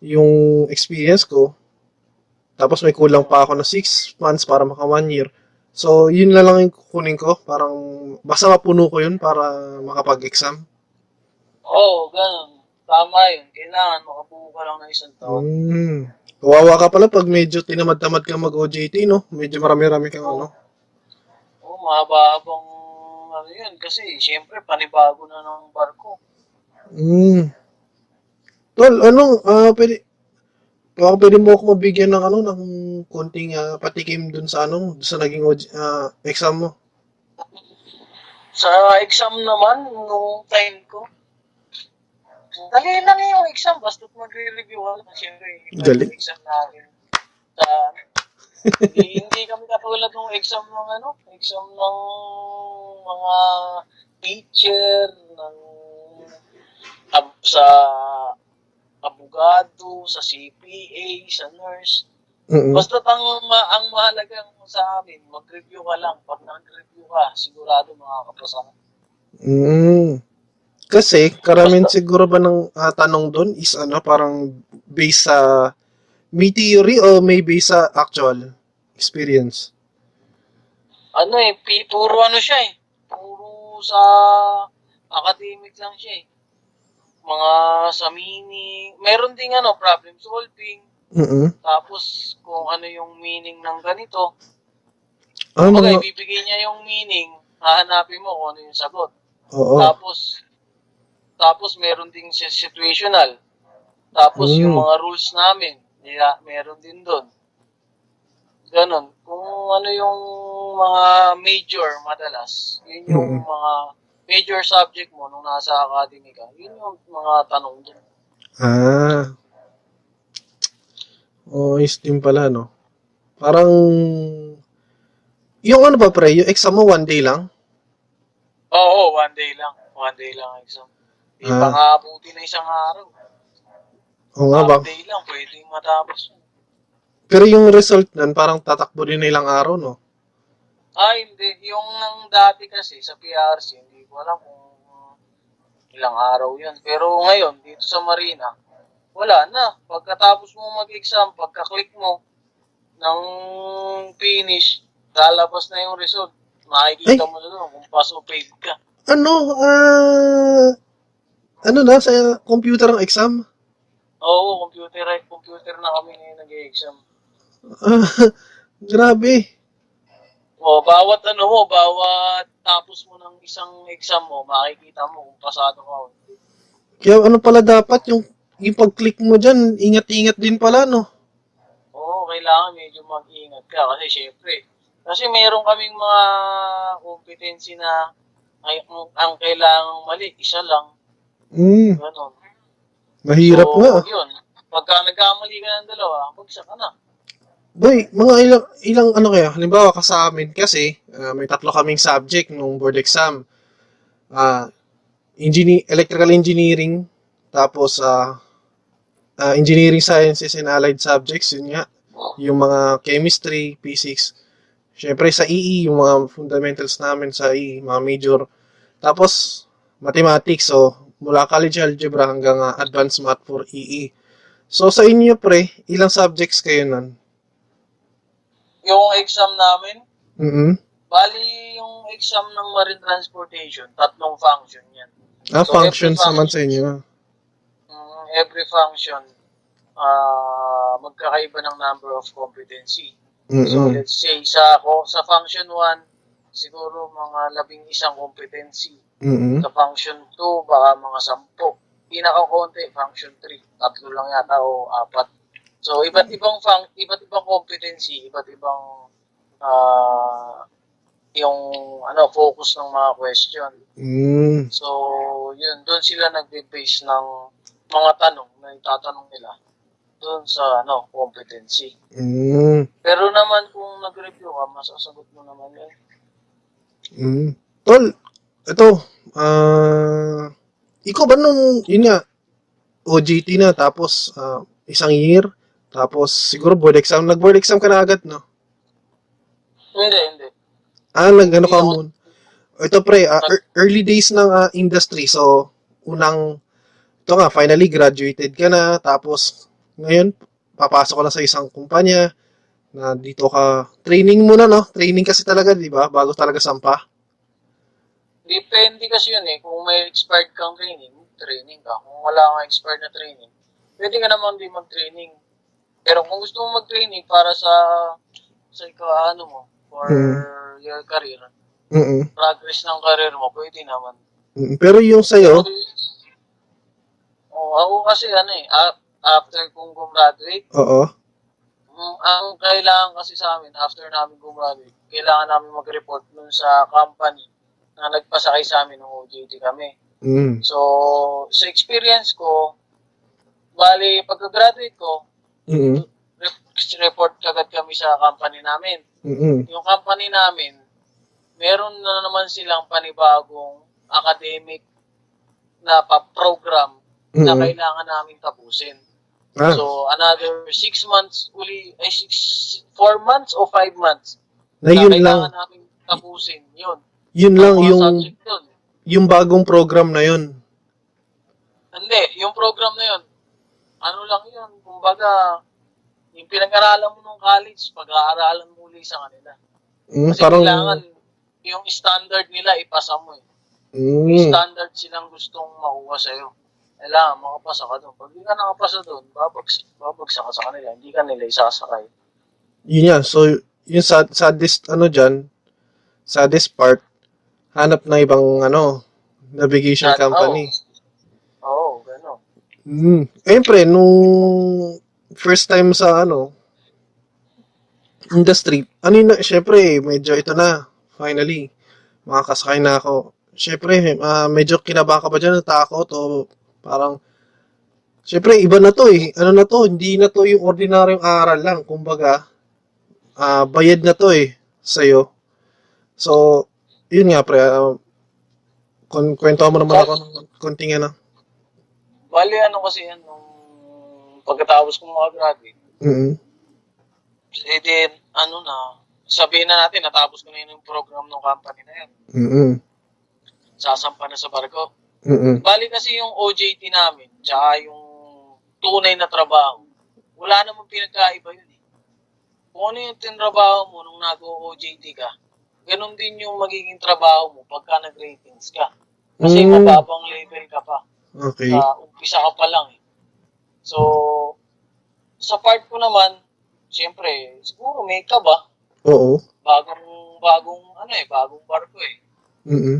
yung experience ko. Tapos may kulang pa ako na six months para maka one year. So, yun na lang yung kukunin ko. Parang, basta mapuno ko yun para makapag-exam. Oo, oh, ganun. Tama yun. Kailangan makabuo ka lang ng isang taon. Mm. Kawawa ka pala pag medyo tinamad-tamad ka mag-OJT, no? Medyo marami-rami kang ano. Oo, mahaba-habang ano yun. Kasi, syempre, panibago na ng barko. Mm. Tol, ano, ah, pwede, baka pwede mo ako mabigyan ng ano, ng konting ah, patikim dun sa ano, sa naging OJ ah, exam mo. Sa exam naman, nung time ko, dali lang yung exam, basta magre-review ka lang. Siyempre, Dali. exam namin. Sa, hindi, hindi kami katulad ng exam ng ano, exam ng mga teacher, ng ab, sa abogado, sa CPA, sa nurse. Mm. Basta ang, ma- ang mahalaga sa amin, mag-review ka lang. Pag nag-review ka, sigurado makakapasa ka. Mm. Kasi, karamihan siguro ba ng ah, tanong doon is ano, parang based sa may theory o may based sa actual experience? ano eh, pi- puro ano siya eh. Puro sa academic lang siya eh. Mga sa meaning. Meron ding ano, problem solving. Mm. Tapos kung ano yung meaning ng ganito. Ah, Okay, mga, ibibigay niya yung meaning. Hahanapin mo kung ano yung sagot. oo. Tapos, tapos meron ding si- situational. Tapos Mm. yung mga rules namin, nila, meron din doon. Ganon. Kung ano yung mga major madalas, yun yung Mm. mga major subject mo nung nasa academy ka, yun yung mga tanong doon. Ah. Oh, is din pala, no? Parang, yung ano ba, pre, yung exam mo one day lang? Oo, one day lang. One day lang ang exam. Di Ah. nga abuti na isang araw. Oo nga ba? Day lang, pwedeng matapos. Pero yung result nun, parang tatakbo din na ilang araw, no? Ah, hindi. Yung nang dati kasi sa PRC, hindi ko alam kung ilang araw yun. Pero ngayon, dito sa Marina, wala na. Pagkatapos mo mag-exam, pagka-click mo ng finish, lalabas na yung result. Makikita mo na doon kung pass o fail ka. ano, ah, ano na, sa computer ang exam? Oo, computer, computer na kami ngayon nag-exam. Ah, grabe. O, bawat ano mo, bawat tapos mo ng isang exam mo, makikita mo kung pasado ka. o hindi. Kaya ano pala dapat, yung, yung pag-click mo dyan, ingat-ingat din pala, no? Oo, kailangan medyo mag-ingat ka kasi syempre, kasi meron kaming mga competency na ay, ang, ang kailangang mali, isa lang, Mm, gano'n. mahirap so, nga. yun. Pagka nagkamali ka ng dalawa, bagsak ka na. Boy, mga ilang, ilang ano kaya, halimbawa ka sa amin kasi, ah, may tatlo kaming subject nung board exam. Ah, engineer, electrical engineering, tapos ah, ah, engineering sciences and allied subjects, yun nga, yung mga chemistry, physics. Siyempre sa EE, yung mga fundamentals namin sa EE, mga major. Tapos, mathematics, so mula college algebra hanggang ah, advanced math for EE. So sa inyo pre, ilang subjects kayo nun? Yung exam namin, mm bali yung exam ng marine transportation, tatlong function yan. Ah, So, functions every naman sa function- inyo. Mm, every function, ah magkakaiba ng number of competency. So Mm-mm. let's say sa ako sa function 1 siguro mga labing isang competency. Mm-mm. Sa function 2 baka mga sampo. Pinaka-konti function 3, tatlo lang yata o apat. So iba't ibang fun, iba't ibang competency, iba't ibang ah yung ano focus ng mga question. Mm. So yun doon sila nagbe-base ng mga tanong na itatanong nila doon sa ano competency. Mm. Pero naman kung nag-review ka, masasagot mo naman yun. Mm. Tol, ito, ah, ikaw ba nung, yun nga, OJT na, tapos ah, isang year, tapos siguro board exam, nag-board exam ka na agad, no? Hindi, hindi. Ah, nag ano ka Hindi ako- muna. Ito pre, ah, ear- early days ng ah, industry. So, unang, ito nga, finally graduated ka na. Tapos, ngayon, papasok ka na sa isang kumpanya na dito ka, training muna, no? Training kasi talaga, di ba? Bago talaga sampa. Depende kasi yun eh. Kung may expired kang training, training ka. Kung wala kang expired na training, pwede ka naman din mag-training. Pero kung gusto mo mag-training para sa sa ikaw, ano mo, for Hmm. your career, mm progress ng career mo, pwede naman. Pero yung sa'yo, Oh, ako kasi ano eh, after kong gumraduate, oo. Ang kailangan kasi sa amin, after namin gumraduate, kailangan namin mag-report dun sa company na nagpasakay sa amin ng OJT kami. Mm. So, sa experience ko, bali, pagka-graduate ko, rep- report kagad kami sa company namin. Mm-mm. Yung company namin, meron na naman silang panibagong academic na pa-program na Mm-mm. kailangan namin tapusin. Ah, So, another six months uli, ay six, four months o five months na yun kailangan lang, namin tapusin. Yun. yun Ang lang yung, dun. yung bagong program na yun. Hindi, yung program na yun, ano lang yun, kumbaga, yung pinag-aralan mo nung college, pag-aaralan mo uli sa kanila. Mm, Kasi parang, kailangan, yung standard nila, ipasa mo eh. mm, May standard silang gustong makuha sa'yo. Kailangan makapasa ka doon. Pag di ka nakapasa doon, babagsak, babagsak ka sa kanila. Hindi ka nila isasakay. yun yan. So, yung sad, saddest, ano dyan, saddest part, hanap na ibang, ano, navigation Sad- company. Oo, oh, gano'n. Mm. Ayun pre, nung first time sa ano, industry, ano yun na, syempre, medyo ito na, finally, makakasakay na ako. Syempre, ah, medyo kinaba ka ba dyan, natakot, o parang, syempre, iba na to eh. Ano na to, hindi na to yung ordinaryong aral lang. Kumbaga, ah, bayad na to eh, sa'yo. So, yun nga pre, uh, kun kwento mo naman ako ng konting ano. Bali, ano kasi yan, nung pagkatapos kong makagraduate, Mm eh din, ano na, sabihin na natin, natapos ko na yun yung program ng company na yun. mm Sasampa na sa barko. Mm Bali kasi yung OJT namin, tsaka yung tunay na trabaho, wala namang pinagkaiba yun eh. Kung ano yung tinrabaho mo nung nag-OJT ka, ganun din yung magiging trabaho mo pagka nag-ratings ka. Kasi Mm. mababang level ka pa. Okay. Sa umpisa ka pa lang eh. So, sa part ko naman, siyempre, siguro may kaba. Oo. Bagong, bagong, ano eh, bagong barko eh. Mm-mm.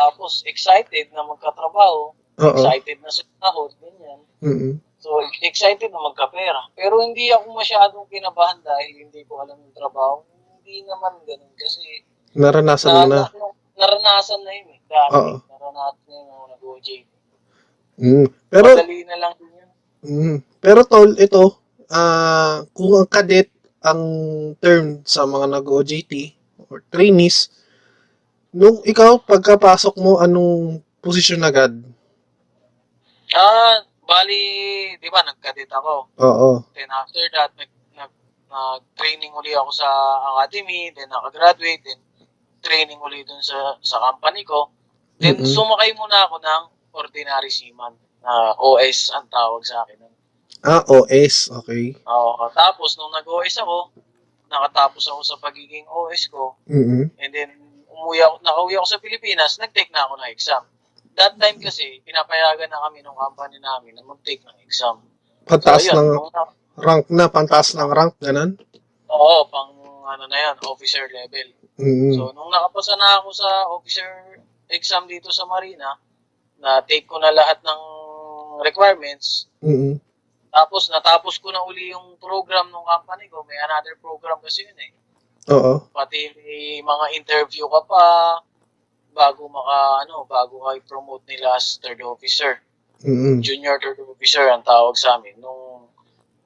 Tapos, excited na magkatrabaho. Oo. Excited na sa sahod, ganyan. Mm-mm. So, excited na magkapera. Pero hindi ako masyadong kinabahan dahil hindi ko alam yung trabaho. Hindi naman ganun kasi Naranasan mo na. na- naranasan na yun eh. Dati, Oo. naranasan na yung nag-OJT. Mm. Pero, Madali na lang din yun. mm. pero tol, ito, ah kung ang cadet ang term sa mga nag-OJT or trainees, nung ikaw, pagkapasok mo, anong posisyon agad? Ah, bali, di ba, nagkadit ako. Oo. Then after that, nag, nag, nag-training uli ako sa academy, then nakagraduate, then training uli dun sa, sa company ko. Then Mm-mm. sumakay muna ako ng ordinary seaman, na OS ang tawag sa akin. Ah, OS. Okay. Oo, tapos nung nag-OS ako, nakatapos ako sa pagiging OS ko, Mm-mm. and then umuwi ako, nakauwi ako sa Pilipinas, nag-take na ako ng exam. That time kasi, pinapayagan na kami ng company namin na mag-take ng exam. Pantaas So, ayun, ng na- rank na, pantaas ng rank, ganun? Oo, pang ano na yan, officer level. Mm-mm. So, nung nakapasa na ako sa officer exam dito sa Marina, na take ko na lahat ng requirements, Mm-mm. tapos natapos ko na uli yung program ng company ko, may another program kasi yun eh. Oo. Pati may mga interview ka pa, bago maka, ano, bago ka i-promote nila as third officer. Mm-mm. Junior third officer ang tawag sa amin. Nung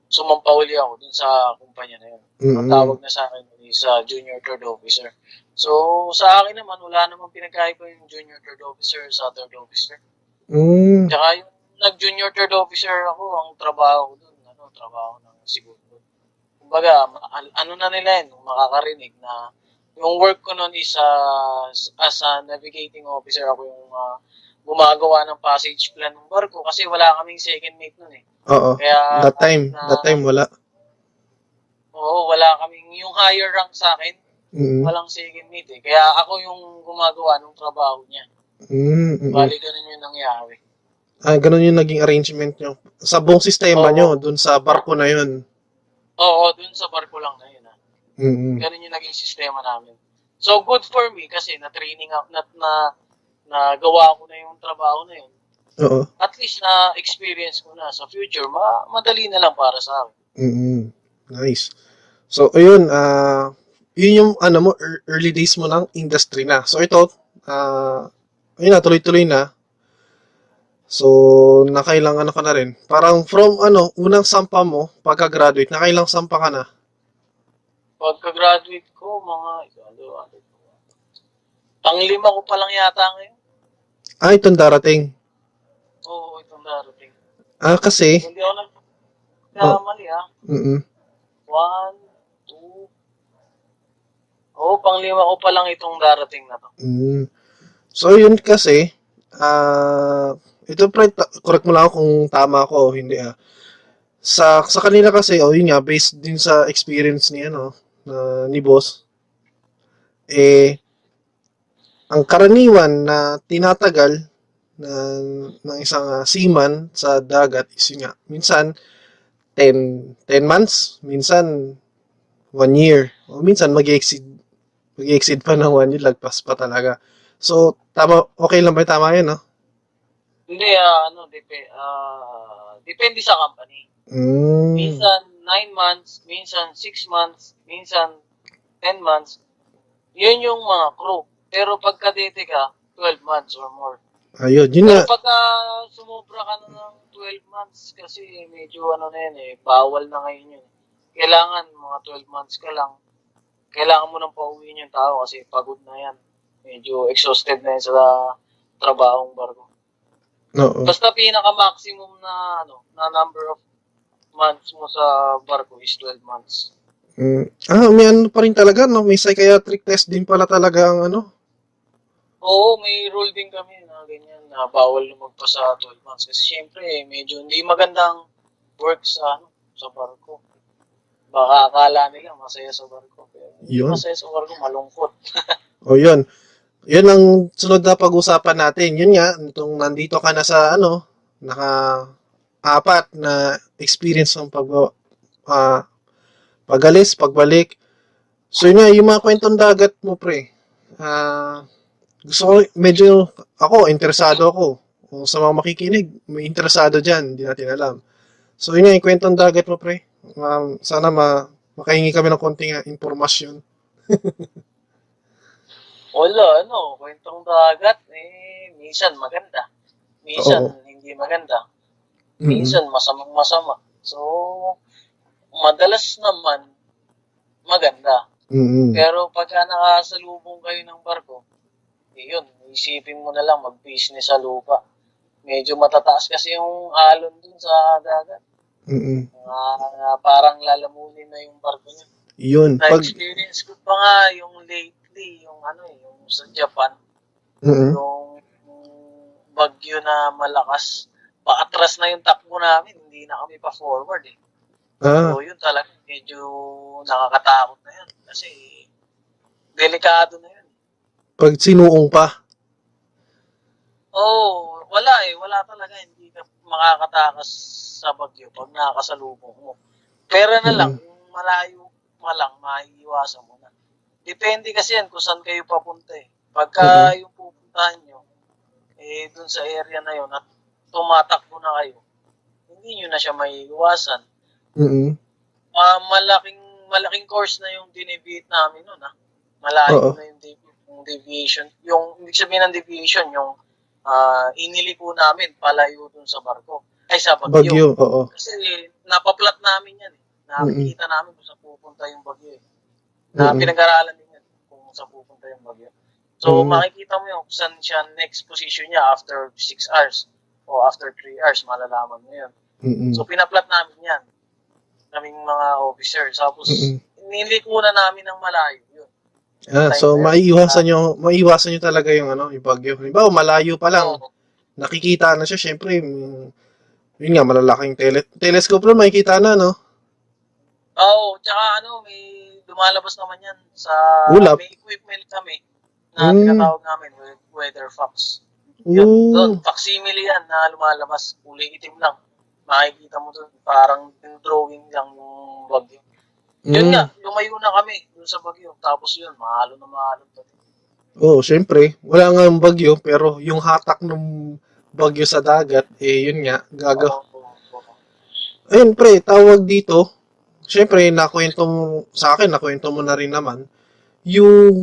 sumampa uli ako dun sa kumpanya na yun. Ang Mm-mm. tawag na sa akin is uh, junior third officer. So, sa akin naman, wala namang pinagkaiba yung junior third officer sa third officer. Mm. Tsaka yung nag-junior third officer ako, ang trabaho ko dun, ano, trabaho ng segundo. Kumbaga, ano na nila yun, makakarinig na yung work ko nun is uh, as a navigating officer, ako yung uh, gumagawa ng passage plan ng barko kasi wala kaming second mate nun eh. Oo. Kaya, That time, na- that time wala. Oo, wala kaming, yung higher rank sa akin, Mm-mm. walang second mate eh. Kaya ako yung gumagawa ng trabaho niya. Mm-mm. Bali, ganun yung nangyari. Ah, ganun yung naging arrangement nyo. Sa buong sistema Oo. nyo, dun sa barko na yun. Oo, dun sa barko lang na yun. ah. Mm-mm. Ganun yung naging sistema namin. So, good for me kasi na-training ako, na, na, nagawa ko na yung trabaho na yun. Oo. At least na-experience ko na sa future, ma madali na lang para sa akin. Mm-mm. Nice. So, ayun, ah, yun yung, ano mo, ear- early days mo ng industry na. So, ito, ah, ayun na, tuloy-tuloy na. So, nakailang ano ka na rin. Parang from, ano, unang sampa mo, pagka-graduate, nakailang sampa ka na. Pagka-graduate ko, mga, ano, ano, panglima ko pa lang yata ngayon. Ah, itong darating. Oo, itong darating. Ah, kasi, Hindi ako nag... Kamali ah. mm One, two. Oo, panglima ko pa lang itong darating na to. Mm. So, yun kasi, ah, ito pre, correct mo lang ako kung tama ako o hindi ah. Sa, sa kanila kasi, oh yun nga, based din sa experience ni, ano, na, ni boss, eh, ang karaniwan na tinatagal na, ng isang ah, seaman sa dagat is yun nga, minsan, 10, 10 months, minsan, 1 year, o minsan mag-exceed mag-exceed pa ng one year, lagpas pa talaga. So, tama, okay lang ba tama yun, no? Hindi, ah, ano, dep- ah, depende sa company. Mm. Minsan 9 months, minsan 6 months, minsan 10 months. Yun yung mga crew. Pero pagka dete ka, 12 months or more. Ayun, yun. Pero pagka sumobra ka na ng 12 months, kasi medyo ano na yun eh, bawal na ngayon yun. Kailangan mga 12 months ka lang. Kailangan mo nang pauwiin yung tao kasi pagod na yan. Medyo exhausted na yan sa trabahong barko. Oo. Basta pinaka-maximum na ano, na number of months mo sa barko is 12 months. Mm. Ah, may ano pa rin talaga, no? May psychiatric test din pala talaga ang ano. Oo, may rule din kami na ganyan na bawal lumagpas sa 12 months kasi syempre medyo hindi magandang work sa ano, sa barko. Baka akala nila masaya sa barko pero Yun. masaya sa barko, malungkot. O yun. Yun ang sunod na pag-usapan natin. Yun nga, itong nandito ka na sa ano, naka apat na experience ng pag ah, pagalis, pagbalik. So yun nga, yung mga kwentong dagat mo, pre. Ah, gusto ko, medyo ako, interesado ako. O sa mga makikinig, may interesado dyan, hindi natin alam. So yun nga, yung kwentong dagat mo, pre. Um, sana ma makahingi kami ng konting ah, impormasyon. Wala, ano, kwentong dagat, eh, minsan maganda. Minsan Oo. hindi maganda. Minsan masamang masama. So, madalas naman, maganda. Mm-mm. Pero pagka nakasalubong kayo ng barko, eh, yun, isipin mo na lang mag-business sa lupa. Medyo matataas kasi yung alon dun sa dagat. Mm-mm. Mga parang lalamunin na yung barko niya. Yun. Pag, Na-experience ko pa nga yung lately, yung ano eh, yung sa Japan, Mm-mm. yung bagyo na malakas. Paatras na yung takbo namin, hindi na kami pa forward eh. ah, So yun talaga, medyo nakakatakot na yun. Kasi delikado na yun. pag sinuong pa. Oo, oh, wala eh. Wala talaga. Hindi ka makakatakas sa bagyo pag nakakasalubong mo. Pera na lang, kung malayo pa lang, maiiwasan mo. Depende kasi yan kung saan kayo papunta eh. Pagka yung pupuntahan nyo, eh, dun sa area na yun, at tumatakbo na kayo, hindi nyo na siya maiiwasan. Mm-mm. Ah, malaking malaking course na yung dinibate namin noon, ah. Malayo na yung, devi- yung deviation. Yung, ibig sabihin ng deviation, yung ah, inili po namin palayo dun sa barko. Ay, sa bagyo. Bagyo, oo. Kasi napaplat namin yan. Eh. Nakikita namin kung saan pupunta yung bagyo. Eh. Na Mm-mm. pinag-aralan din yan kung saan pupunta yung bagyo. So, Mm. makikita mo yung kung saan siya next position niya after 6 hours o after 3 hours, malalaman mo yun. Mm-mm. So, pinaplat namin yan. Kaming mga officers. Tapos, Mm-mm. nilikunan namin ng malayo. Yun. Ah, so maiiwasan nyo, maiiwasan nyo talaga yung ano, yung bagyo. Halimbawa, malayo pa lang, Oo. nakikita na siya, syempre, yun nga, malalaking tele telescope lang makikita na, no? Oo, tsaka ano, may lumalabas naman yan sa Ulap. may equipment kami na Mm. tinatawag namin we- weather fox. Yun, Ooh. doon, facsimile yan na lumalabas, kulay itim lang. Makikita mo doon, parang drawing lang yung bagyo. Yun Mm. nga, lumayo na kami doon sa bagyo. Tapos yun, mahalo na mahalo. Oo, syempre, wala nga yung bagyo, pero yung hatak ng bagyo sa dagat, eh, yun nga, gaga. Oo, oo, oo. Ayun, pre, tawag dito, syempre, nakwento mo, sa akin, nakwento mo na rin naman, yung,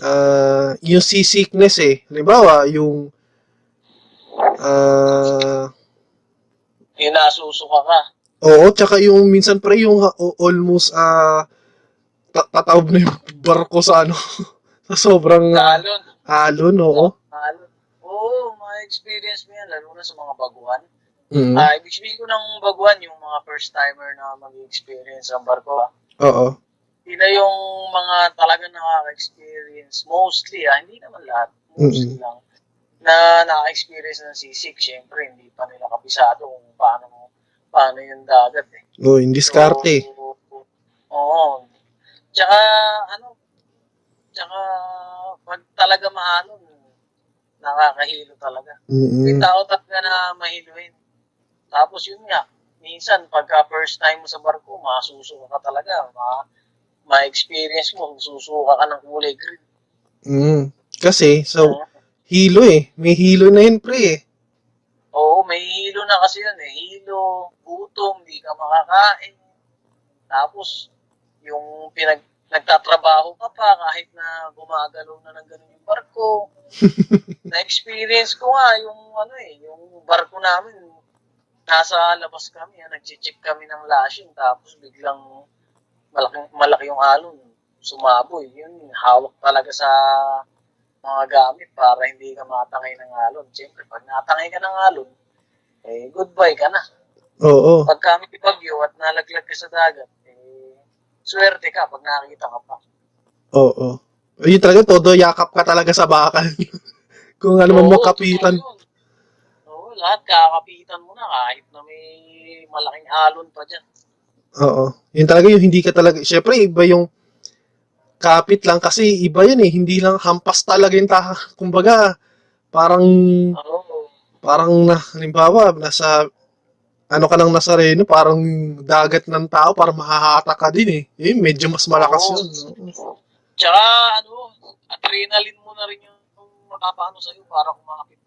ah, yung seasickness eh. Halimbawa, yung, ah, Yung nasusuka ka. oo, tsaka yung minsan pre, yung o- almost, ah, ta- tatawag na yung barko sa ano, sa sobrang Talon. alon, oo. Talon. Oo, ma-experience mo yan, lalo na sa mga baguhan. Mm, Ah, ibig sabihin ko ng baguhan, yung mga first timer na mag-experience ng barko. ah. oo. Sila yung mga talagang nakaka-experience, mostly ah, hindi naman lahat, mostly lang, na nakaka-experience ng sisig. Siyempre, hindi pa nila kabisado kung paano, paano yung dagat eh. Oo, yung diskarte. So, Oo. Tsaka, ano, tsaka, pag talaga maano, nakakahilo talaga. Mm-mm. May tao talaga na mahiluin. Tapos yun nga, minsan pagka first time mo sa barko, masusuka ka talaga. Ma, ma-experience mo, susuka ka ng kulay green. Mm. Kasi, so, hilo eh. May hilo na yun, pre eh. Oo, may hilo na kasi yun eh. Hilo, gutom, di ka makakain. Tapos, yung pinag nagtatrabaho ka pa kahit na gumagalaw na ng ganun yung barko. Na-experience ko nga yung ano eh, yung barko namin, nasa labas kami, ah, nag-check kami ng lashing, tapos biglang malaking, malaki yung alon, sumaboy. Yun, hawak talaga sa mga gamit para hindi ka matangay ng alon. Siyempre, pag natangay ka ng alon, eh, goodbye ka na. Oo. Pag kami bagyo at nalaglag ka sa dagat, eh, swerte ka pag nakakita ka pa. Oo. Yun talaga, todo yakap ka talaga sa bakal. Kung ano man Oo, makapitan. totoo yun. Oo, lahat kakapitan mo na kahit na may malaking alon pa dyan. Oo. Yun talaga yung hindi ka talaga, syempre iba yung kapit lang kasi iba yun eh, hindi lang hampas talaga yung taha. Kumbaga, parang, Oo. parang na, halimbawa, nasa, ano ka nang nasa reno, parang dagat ng tao, parang mahahata ka din eh. Eh, medyo mas malakas Oo. yun. no? Tsaka, ano, adrenaline mo na rin yung makapaano sa'yo para kumakapit.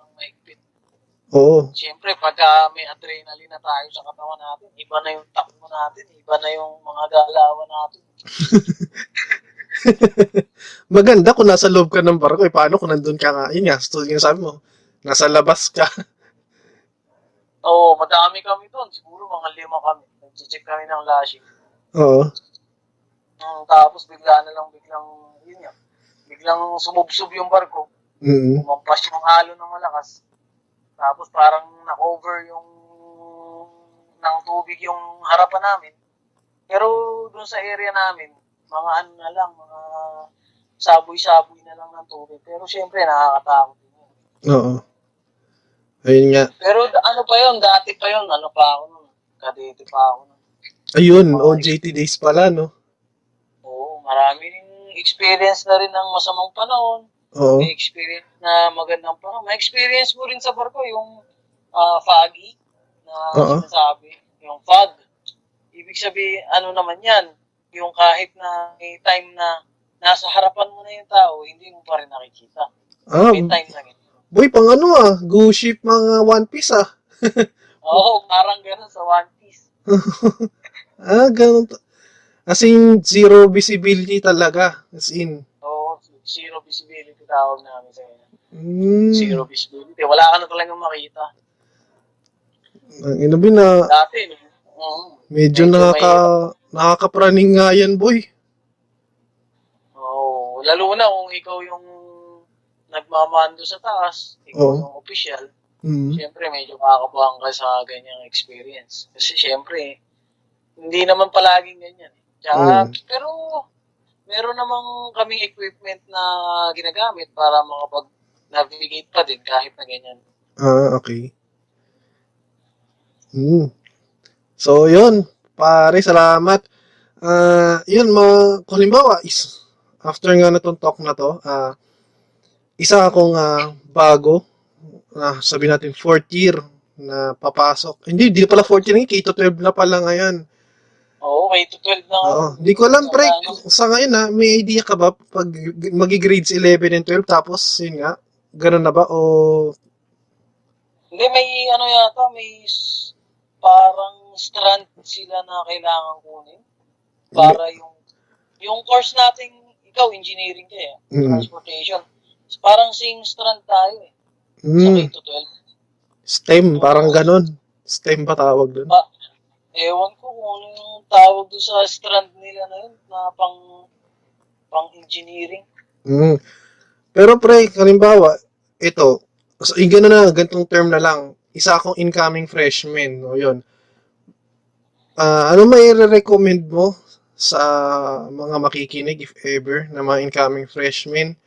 Oo. Siyempre, pagka may adrenaline na tayo sa katawan natin, iba na yung takbo natin, iba na yung mga galawan natin. Maganda kung nasa loob ka ng barko, eh, paano kung nandun ka nga, yun nga, yung sabi mo, nasa labas ka. Oo, madami kami doon. Siguro mga lima kami. Nag-check kami ng lashing. Oo. Mm, tapos bigla na lang biglang, yun nga, biglang sumubsob yung barko. Mm. Umampas yung halo ng malakas. Tapos parang na-cover yung ng tubig yung harapan namin. Pero doon sa area namin, mga ano na lang, mga saboy-saboy na lang ng tubig. Pero syempre, nakakatakot din yun. Oo. Ayun nga. Pero ano pa yun, dati pa yun, ano pa ako nun, kadete pa ako nun. Ayun, OJT days pala, no? Oo, marami rin experience na rin ng masamang panahon. Oo. May experience na magandang panahon. May experience mo rin sa barko yung ah, foggy na Oo. sinasabi. Yung fog. Ibig sabihin, ano naman yan, yung kahit na may time na nasa harapan mo na yung tao, hindi mo pa rin nakikita. Ah, May time na ganyan. boy, pang ano ah, go ship mga One Piece ah. Oo, parang gano'n sa One Piece. Ah, ganun. to. As in, zero visibility talaga. As in. Zero visibility tawag namin sa inyo. Mm, Zero visibility. Wala ka na talagang makita. ang inabi na, Dati, no? Oo. medyo Medyo nakaka, nakakapraning nga yan, boy. Oo. Lalo na kung ikaw yung nagmamando sa taas, ikaw Oo. yung official, Mm. Siyempre, medyo kakabahan ka sa ganyang experience. Kasi siyempre, hindi naman palaging ganyan. Tsaka, Mm. pero, meron namang kaming equipment na ginagamit para makapag-navigate pa din kahit na ganyan. Ah, okay. Mm. So, yun. Pare, salamat. Ah, yun, mga, kung halimbawa, is, after nga na tong talk na to, ah, isa akong ah, bago, na sabi natin, fourth year na papasok. Hindi, di pala fourth year, K-12 na pala ngayon. Oo, may 12 na. Oo. Di ko alam, pre, sa ngayon na, may idea ka ba pag magi-grades 11 and 12, tapos, yun nga, ganun na ba? O, Hindi, may ano yata, may parang strand sila na kailangan kunin. Para yung, yung course natin, ikaw, engineering ka eh, Mm. transportation. Parang same strand tayo eh, sa mm, K-12. STEM, parang ganun. STEM ba tawag doon? Ah, ewan ko kung ano yung tawag doon sa strand nila na yun, na pang, pang engineering. Mm. Pero pre, halimbawa, ito, so, gano'n na, ganitong term na lang, isa akong incoming freshman, no, yun. Ah, ano may recommend mo sa mga makikinig, if ever, na mga incoming freshmen,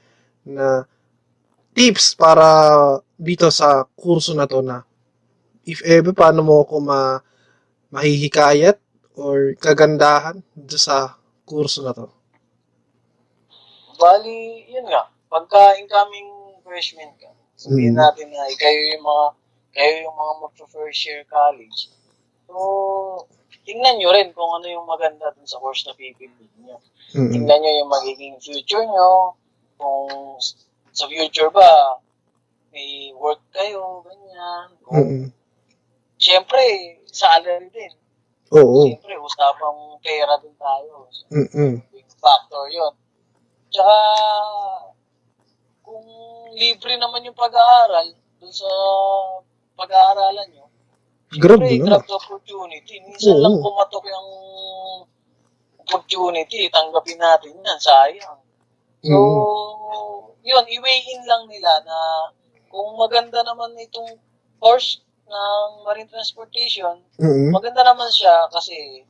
na tips para dito sa kurso na to na, if ever, paano mo ako ma mahihikayat or kagandahan dito sa kurso na to? Bali, yun nga, pagka incoming freshman ka, sabihin Mm. natin na kayo yung mga, kayo yung mga mag-first year college. So, tingnan nyo rin kung ano yung maganda dun sa course na pipiliin nyo. Mm-mm. Tingnan nyo yung magiging future nyo, kung sa future ba, may work kayo, ganyan. Kung, Mm-mm. Siyempre, salary din. Oo. Siyempre, usapang pera din tayo. Mm-mm. Big factor yun. Tsaka, kung libre naman yung pag-aaral, dun sa pag-aaralan nyo, Grab siyempre, grab the opportunity. Minsan Oo. lang pumatok yung opportunity, tanggapin natin yan, sayang. So, yun, i-weigh in lang nila na kung maganda naman itong course ng marine transportation, Mm-mm. maganda naman siya kasi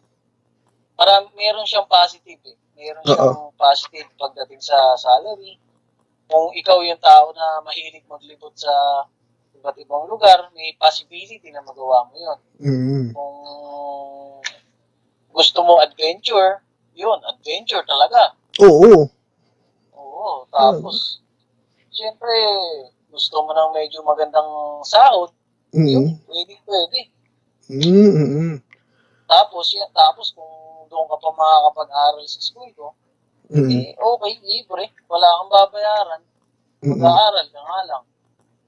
para meron siyang positive eh. Meron siyang positive pagdating sa salary. Kung ikaw yung tao na mahilig maglibot sa iba't ibang lugar, may possibility na magawa mo yun. Mm-mm. Kung gusto mo adventure, yun, adventure talaga. Oo. Tapos, syempre, gusto mo ng medyo magandang sahod, Mm. yun, pwede, pwede. Mm. Mm. Tapos, yan, tapos kung doon ka pa makakapag-aral sa school ko, Mm. eh, okay, libre. Wala kang babayaran. Mm. Mag-aaral ka nga lang.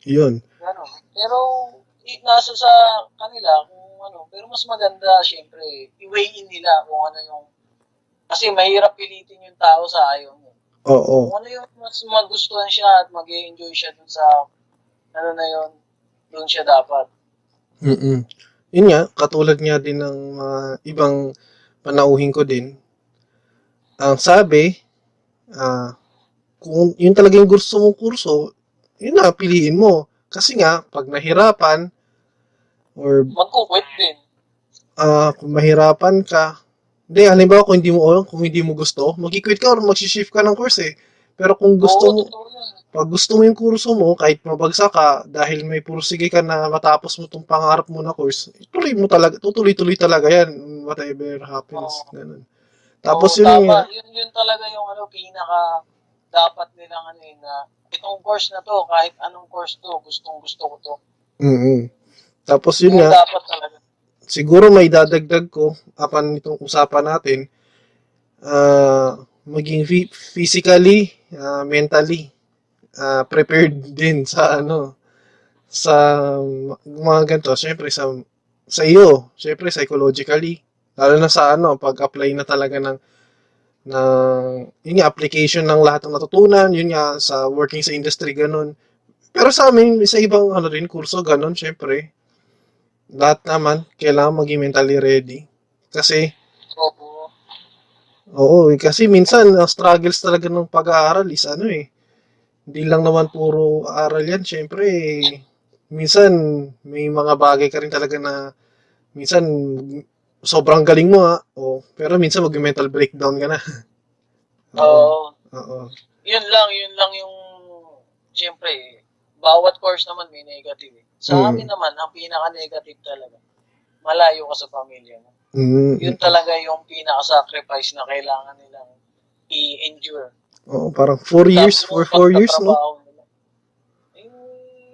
Yun. Ganun. Pero, i- nasa sa kanila kung ano. Pero mas maganda, syempre, i-weigh in nila kung ano yung... Kasi mahirap pilitin yung tao sa ayaw mo. Oo. Kung ano yung mas magustuhan siya at mag enjoy siya dun sa... Ano na yun, dun siya dapat. Mm. Yun nga, katulad nga din ng mga ibang panauhin ko din. Ang sabi, ah, kung yun talaga yung gusto mong kurso, yun na, piliin mo. Kasi nga, pag nahirapan, or Magkukwit din. ah kung mahirapan ka, hindi, halimbawa kung hindi mo, kung hindi mo gusto, mag-quit ka or mag-shift ka ng course eh. Pero kung gusto Oo, mo. Pag gusto mo yung kurso mo, kahit mabagsak ka, dahil may pursige ka na matapos mo itong pangarap mo na course, tuloy mo talaga, tutuloy-tuloy talaga yan, whatever happens. Oo. Ganun. Tapos Oo, yun tama. Yun, yun talaga yung ano, pinaka dapat nilang ano yun, na itong course na to, kahit anong course to, gustong gusto ko to. mm Tapos yun Yun nga, dapat talaga. siguro may dadagdag ko, apan itong usapan natin, ah maging phy- physically, ah, mentally, ah, prepared din sa ano, sa mga ganito, syempre sa sa iyo, syempre psychologically, lalo na sa ano, pag-apply na talaga ng ng yun nga, application ng lahat ng natutunan, yun nga, sa working sa industry, ganun. Pero sa amin, sa ibang ano rin, kurso, ganun, syempre, lahat naman, kailangan maging mentally ready. Kasi, Oo. oo, eh, kasi minsan, ang struggles talaga ng pag-aaral is ano eh, hindi lang naman puro aral yan, syempre, eh, minsan, may mga bagay ka rin talaga na, minsan, sobrang galing mo ha, oh, pero minsan mag-mental breakdown ka na. Oo. Oo. yun lang, yun lang yung, siyempre, bawat course naman may negative. eh. Sa Mm. amin naman, ang pinaka-negative talaga, malayo ka sa pamilya mo. Mm, Yun talaga yung pinaka-sacrifice na kailangan nilang i-endure. Oo, parang 4 years, Tapos yung 4 years, no? Eh,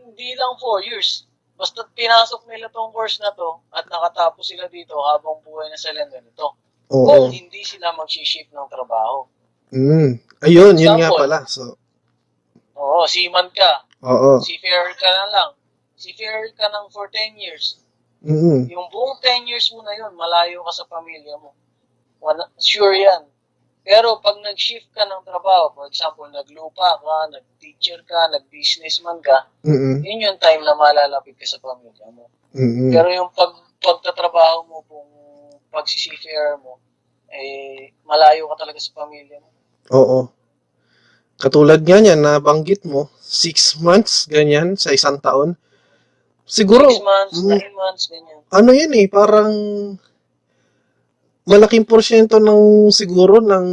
hindi lang 4 years. Basta pinasok nila tong course na to at nakatapos sila dito habang buhay na sila ganito. Oo. Kung hindi sila mag-shift ng trabaho. Mm. Ayun, yun nga pala. So, Oo, seaman ka. oo. Seafarer ka na lang. Seafarer ka ng for 10 years. Mm. Yung buong 10 years mo na yun, malayo ka sa pamilya mo. Sure yan. Pero pag nag-shift ka ng trabaho, for example, naglupa ka, nag-teacher ka, nag-businessman ka, Mm. yun yung time na malalapit ka sa pamilya mo. Mm. Pero yung pag pagtatrabaho mo, kung pag-seafarer mo, eh, malayo ka talaga sa pamilya mo. Oo. Katulad nga niyan, nabanggit mo, 6 months, ganyan, sa isang taon. Siguro, 6 months, mm, 9 months, ganyan. ano yan eh, parang malaking porsyento ng siguro ng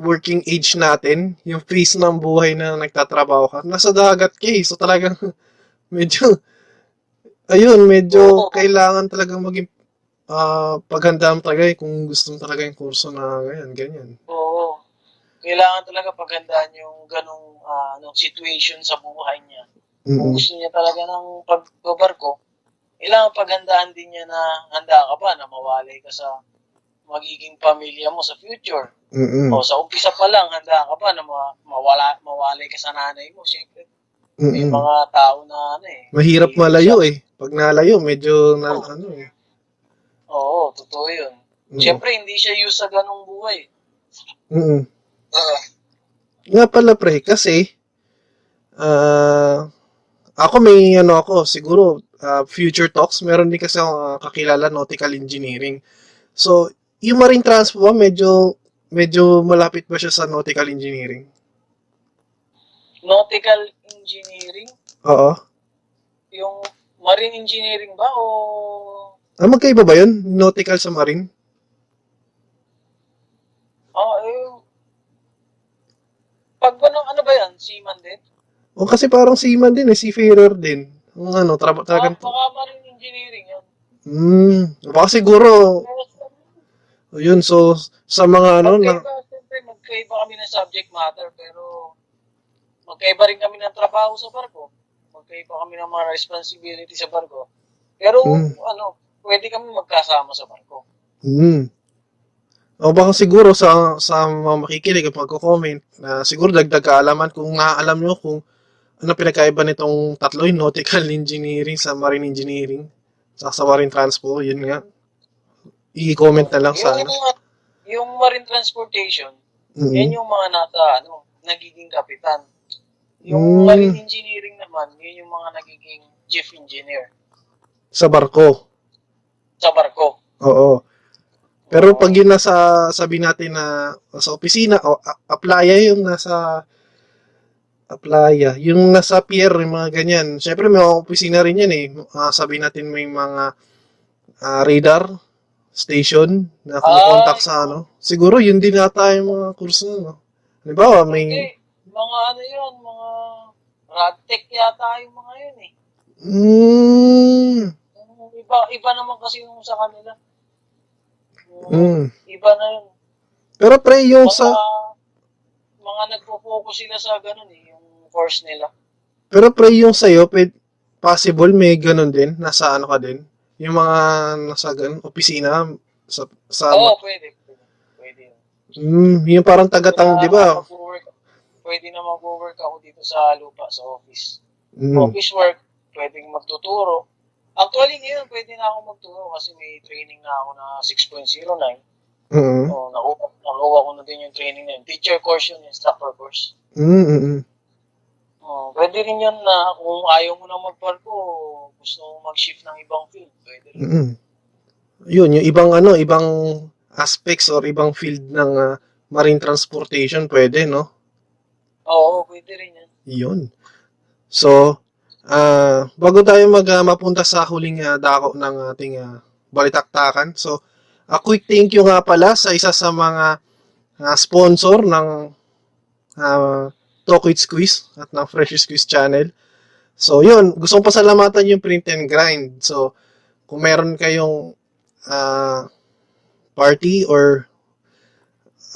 working age natin, yung phase ng buhay na nagtatrabaho ka, nasa dagat ka eh. So talagang medyo, ayun, medyo kailangan talagang maging ah paghanda mo talaga eh, kung gusto mo talaga yung kurso na ganyan, ganyan. Oo. Kailangan talaga paghandaan yung ganong ah, anong situation sa buhay niya. Kung Mm gusto niya talaga ng pagbabarko, kailangan paghandaan din niya na handa ka ba na mawalay ka sa magiging pamilya mo sa future. mm O sa umpisa pa lang, handa ka ba na ma- mawala, mawalay ka sa nanay mo? Siyempre, may mm mga tao na ano eh. Mahirap malayo siya- eh. Pag nalayo, medyo na, Oo. ano eh. Oo, totoo yun. Mm. Siyempre, hindi siya used sa ganong buhay. Mm. Oo. Nga pala pre, kasi ah ako may ano ako, siguro ah, future talks, meron din kasi ako ah, kakilala nautical engineering. So, yung marine transport ba, medyo medyo malapit ba siya sa nautical engineering? Nautical engineering, Oo. yung marine engineering ba o Ah, magkaiba ba yun? Nautical sa marine? Oh, eh, pag ano, ano ba yan? Seaman din? O kasi parang seaman din eh, seafarer din. Ano, traba Ah, talagang... baka marine engineering yan. Hmm, baka siguro, yun, so, sa mga ano, na, siyempre, magka, magkaiba kami ng subject matter, pero magkaiba rin kami ng trabaho sa barko. Magkaiba kami ng mga responsibility sa barko. Pero, Mm. ano, pwede kami magkasama sa barko. Hmm. O baka siguro sa sa mga makikinig at magko-comment na siguro dagdag kaalaman kung naaalam nyo kung ano pinagkaiba nitong tatlo yung nautical engineering sa marine engineering sa sa marine transpo yun nga i-comment na lang sa yung, ano yung marine transportation, Mhm. yan yung mga nasa, ano, nagiging kapitan. Yung Mm. marine engineering naman, yun yung mga nagiging chief engineer sa barko sa barko. oo pero pag yun nasa sabi natin na sa opisina o a- aplaya yung nasa aplaya yung nasa pier yung mga ganyan syempre may mga opisina rin yan eh Ah, sabi natin may mga ah, radar station na kumukontak Ay, sa ano siguro yun din nata yung mga kurso no halimbawa may Hindi, mga ano yun, mga radtech yata yung mga yun eh. mm, Iba, iba naman kasi yung sa kanila. Yung mm. Iba na yun. pero pre yung Mga, sa mga nagpo-focus sila sa ganun eh, course nila. Pero pre, yung sa'yo, pwed- possible may ganun din? Nasa ano ka din? Yung mga nasa ganun, opisina, sa, sa Oo, pwede. Pwede, pwede mm, yung parang tagatang, di ba? pwede na mag-work ako dito sa lupa, sa office. Mm, Office work, pwedeng magtuturo. Actually, ngayon, pwede na ako magturo kasi may training na ako na 6.09. mm, Oh, nakuha, nakuha ko na din yung training na yun. Teacher course yun, instructor course. mm, mm, mm. Oh, pwede rin yun na kung ayaw mo na magbarko, gusto mo mag-shift ng ibang field, pwede rin. mm. Yun, yung ibang ano, ibang aspects or ibang field ng ah, marine transportation, pwede, no? Oo, pwede rin yan. Yun. So, ah bago tayo mag ah, mapunta sa huling ah, dako ng ating ah, balitaktakan. So, a quick thank you nga pala sa isa sa mga ah, sponsor ng uh, With Squeeze at ng Fresh Squeeze channel. So, yun. Gusto kong pasalamatan yung print and grind. So, kung meron kayong ah, party or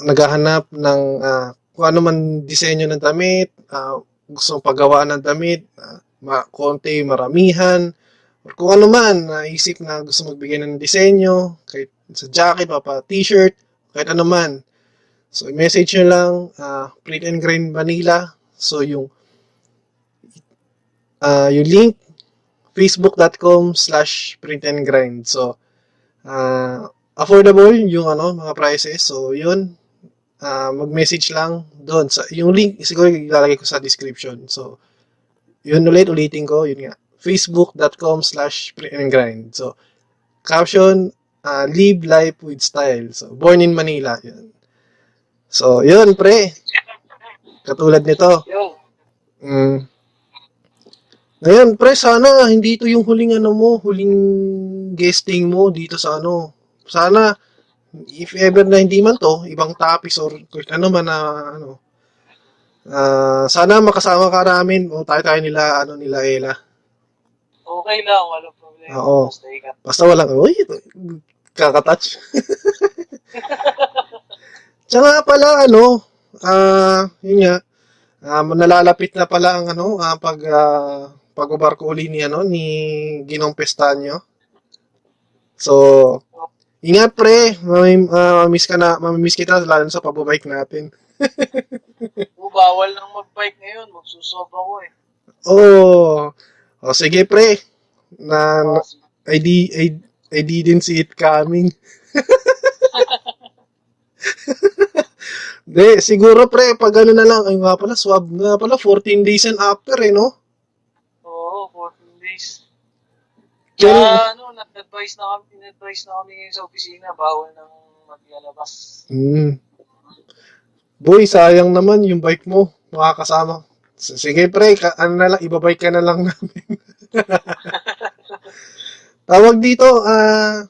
naghahanap ng ah, kung ano man disenyo ng damit, ah, gusto mong paggawa ng damit, ah, ma- konti, maramihan, or kung ano man, naisip na gusto magbigay ng disenyo, kahit sa jacket, papa t-shirt, kahit ano man. So, message nyo lang, ah, Print and Grind Manila. So, yung ah, yung link, facebook.com slash print and grind. So, ah, affordable yung ano, mga prices. So, yun, ah, mag-message lang doon. Sa, yung link, siguro ilalagay ko sa description. So, yun ulit, ulitin ko, yun nga. facebook.com slash print and grind. So, caption, ah, live life with style. So, born in Manila. Yun. So, yun, pre. Katulad nito. Mm. Ngayon, pre, sana hindi ito yung huling ano mo, huling guesting mo dito sa ano. Sana, if ever na hindi man to, ibang topics or ano man na ano. ah, sana makasama ka namin o tayo-tayo nila, ano nila Ella. okay lang, walang problema. Oo. Basta ikaw. Basta walang, uy, kakatouch. Tsaka pala, ano, ah, yun nga, ah, nalalapit na pala ang ano, ah, pag, ah, pag-ubarko uli ni, ano, ni Ginong Pestanyo. So, ingat pre, mamim, ah, mamiss ka na, mamimiss kita, lalo sa pababike natin. Oh, bawal nang mag-bike ngayon, magsusob ako eh. Oh, oh sige pre, na, na I, di, I, I didn't see it coming. De, siguro pre, pag ano na lang, ay nga pala, swab nga pala, 14 days and after eh, no? Oo, 14 days. Kaya, ano, nag-advise na kami, nag-advise na kami ngayon sa opisina, bawal nang maglalabas. mm, boy, sayang naman yung bike mo, makakasama. Sige pre, ka, ano na lang, ibabike ka na lang namin. tawag dito, ah,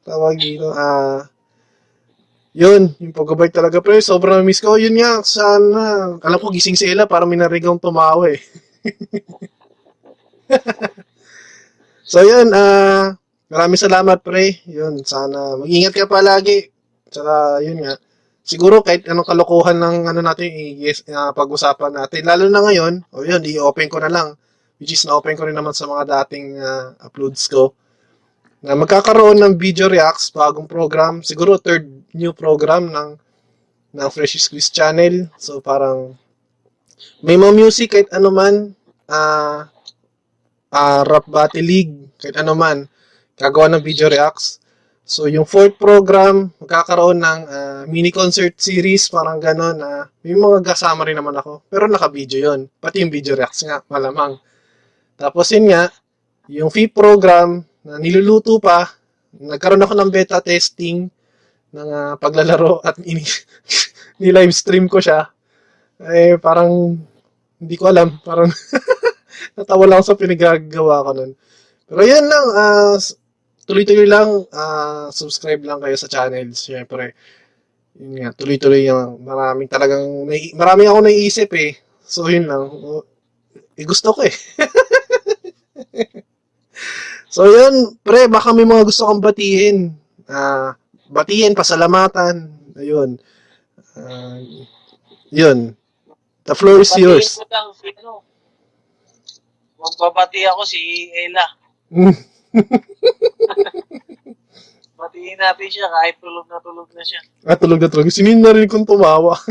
tawag dito, ah, yun, yung pagbabike talaga pre, sobrang miss ko. Yun nga, sana, alam ko gising si Ella para may narigang tumawa eh. so yun, ah, maraming salamat pre. Yun, sana mag-ingat ka palagi. Tsaka yun nga, siguro kahit anong kalokohan ng ano natin, i-yes, ah, pag-usapan natin. Lalo na ngayon, o yun, i-open ko na lang. Which is na-open ko rin naman sa mga dating ah, uploads ko. Na magkakaroon ng video reacts, bagong program. Siguro third new program ng ng Fresh Squeeze channel. So parang may mga music kahit ano man, ah ah, rap battle league, kahit ano man, gagawa ng video reacts. So, yung fourth program, magkakaroon ng ah, mini concert series, parang gano'n. na may mga kasama rin naman ako. Pero naka-video yon Pati yung video reacts nga, malamang. Tapos yun nga, yung fifth program, na niluluto pa, nagkaroon ako ng beta testing ng ah, paglalaro at ini ni-live stream ko siya. Eh, parang, hindi ko alam, parang natawa lang sa pinagagawa ko nun. Pero yun lang, s- tuloy-tuloy lang, ah, subscribe lang kayo sa channel, syempre. Yun nga, tuloy-tuloy yung maraming talagang, nai- marami ako naiisip eh. So yun lang, eh, gusto ko eh. so yun, pre, baka may mga gusto kang batiin. Ah, batiin, pasalamatan. Ayun. Ah, yun. The floor is yours. Batiin ko lang si ano. Ako si Ella. Mm. Batiin natin siya kahit tulog na tulog na siya. Ah, tulog na tulog. Sinin na rin kong tumawa.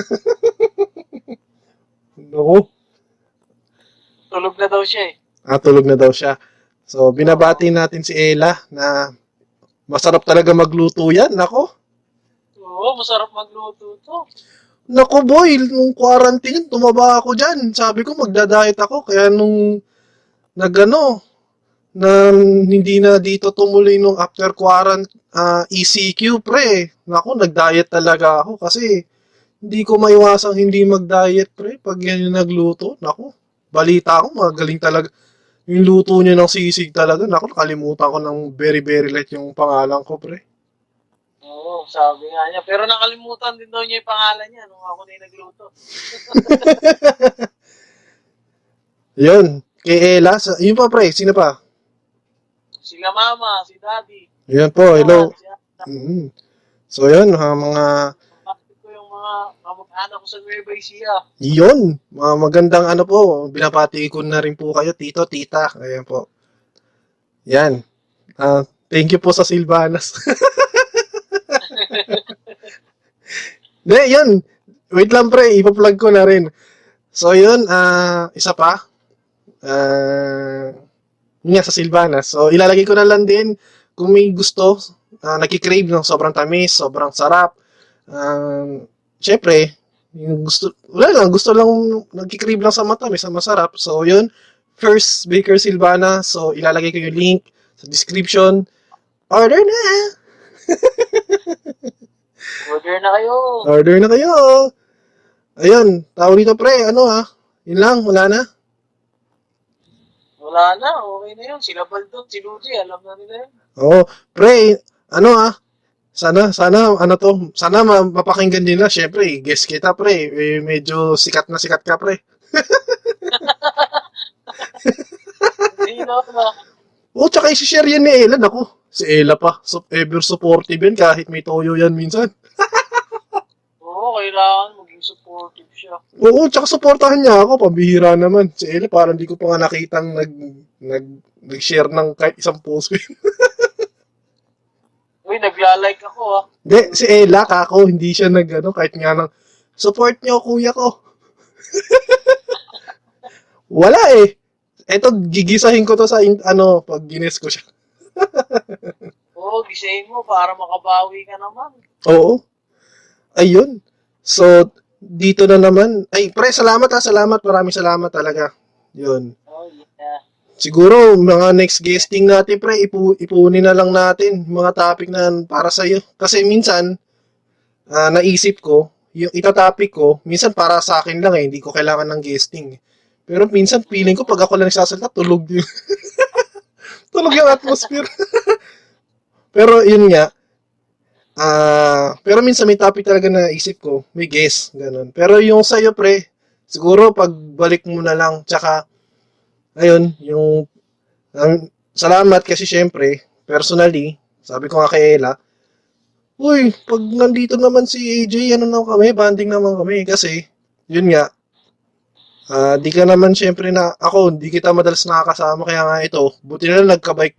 Naku. Tulog na daw siya eh. Ah, tulog na daw siya. So, binabati natin si Ella na masarap talaga magluto yan. Nako. Oo, masarap magluto to. Nako boy, nung quarantine, tumaba ako dyan. Sabi ko, magda-diet ako. Kaya nung nagano, na hindi na dito tumuloy nung after quarantine ah, ECQ, pre. Nako, nag-diet talaga ako kasi hindi ko maiwasang hindi mag-diet, pre. Pag yan yung nagluto, nako, balita ko, magaling talaga. Yung luto niya ng sisig talaga, nako, nakalimutan ko ng very, very light yung pangalan ko, pre. Oo, sabi nga niya. Pero nakalimutan din daw niya yung pangalan niya nung ako na yung nagluto. Yun, kay Ella, yun pa, pre, sino pa? Sila mama, si daddy. Yun po, hello. Si. Mhm. So yun, ha, mga Bakit ko yung mga kamag-anak ko sa Nueva Ecija. yun, mga magandang ano po, binapati ko na rin po kayo, tito, tita, ayan po. Yan. Ah, thank you po sa Silvanas. De, yun. Wait lang pre, ipa-plug ko na rin. So yun, ah, isa pa. Ah, yun nga sa Silvanas. So ilalagay ko na lang din kung may gusto, uh, nakikrave ng sobrang tamis, sobrang sarap. Um, Siyempre, yung gusto, wala lang, gusto lang, nagkikrave lang sa matamis, sa masarap. So, yun, First Baker Silvana. So, ilalagay ko yung link sa description. Order na! Order na kayo. Order na kayo! Ayun, tao dito pre, ano ha? Yun lang, wala na. Wala na, okay na yun. Sila Baldon, si Luigi, alam na nila yun. Oo, pre, ano ha? Sana, sana, ano to, sana ma- mapakinggan nila. Siyempre, guess kita pre, eh, medyo sikat na sikat ka pre. Hindi. Oo, tsaka isi-share yan ni Ella. Ako, si Ella pa. So, ever supportive yan kahit may toyo yan minsan. Oo, kailangan maging supportive siya. Oo, tsaka supportahan niya ako. Pambihira naman. Si Ella parang di ko pa nga nakitang nag, nag, nag-share ng kahit isang post ko. Uy, nagla-like ako ah. Hindi, si Ella, kako, hindi siya nag, ano, kahit nga ng, support niyo, kuya ko. Wala eh. Eto, gigisahin ko to sa, in- ano, pag gines ko siya. Oo, gisahin mo para makabawi ka naman. Oo. Ayun. So, dito na naman. Ay, pre, salamat ha, salamat. Maraming salamat talaga. Yun. Siguro, mga next guesting natin, pre, ipu ipunin na lang natin mga topic na para sa'yo. Kasi minsan, ah, naisip ko, yung itatopic ko, minsan para sa akin lang eh, hindi ko kailangan ng guesting. Pero minsan, feeling ko, pag ako lang nagsasalita, tulog yung, tulog yung atmosphere. pero yun nga, ah, pero minsan may topic talaga na isip ko, may guess, ganun. Pero yung sa'yo, pre, siguro pagbalik mo na lang, tsaka, ayun, yung um, salamat kasi syempre, personally, sabi ko nga kay Ella, Uy, pag nandito naman si AJ, ano na kami, banding naman kami. Kasi, yun nga, ah, di ka naman syempre na, ako, di kita madalas nakakasama, kaya nga ito, buti na lang nagka-bike,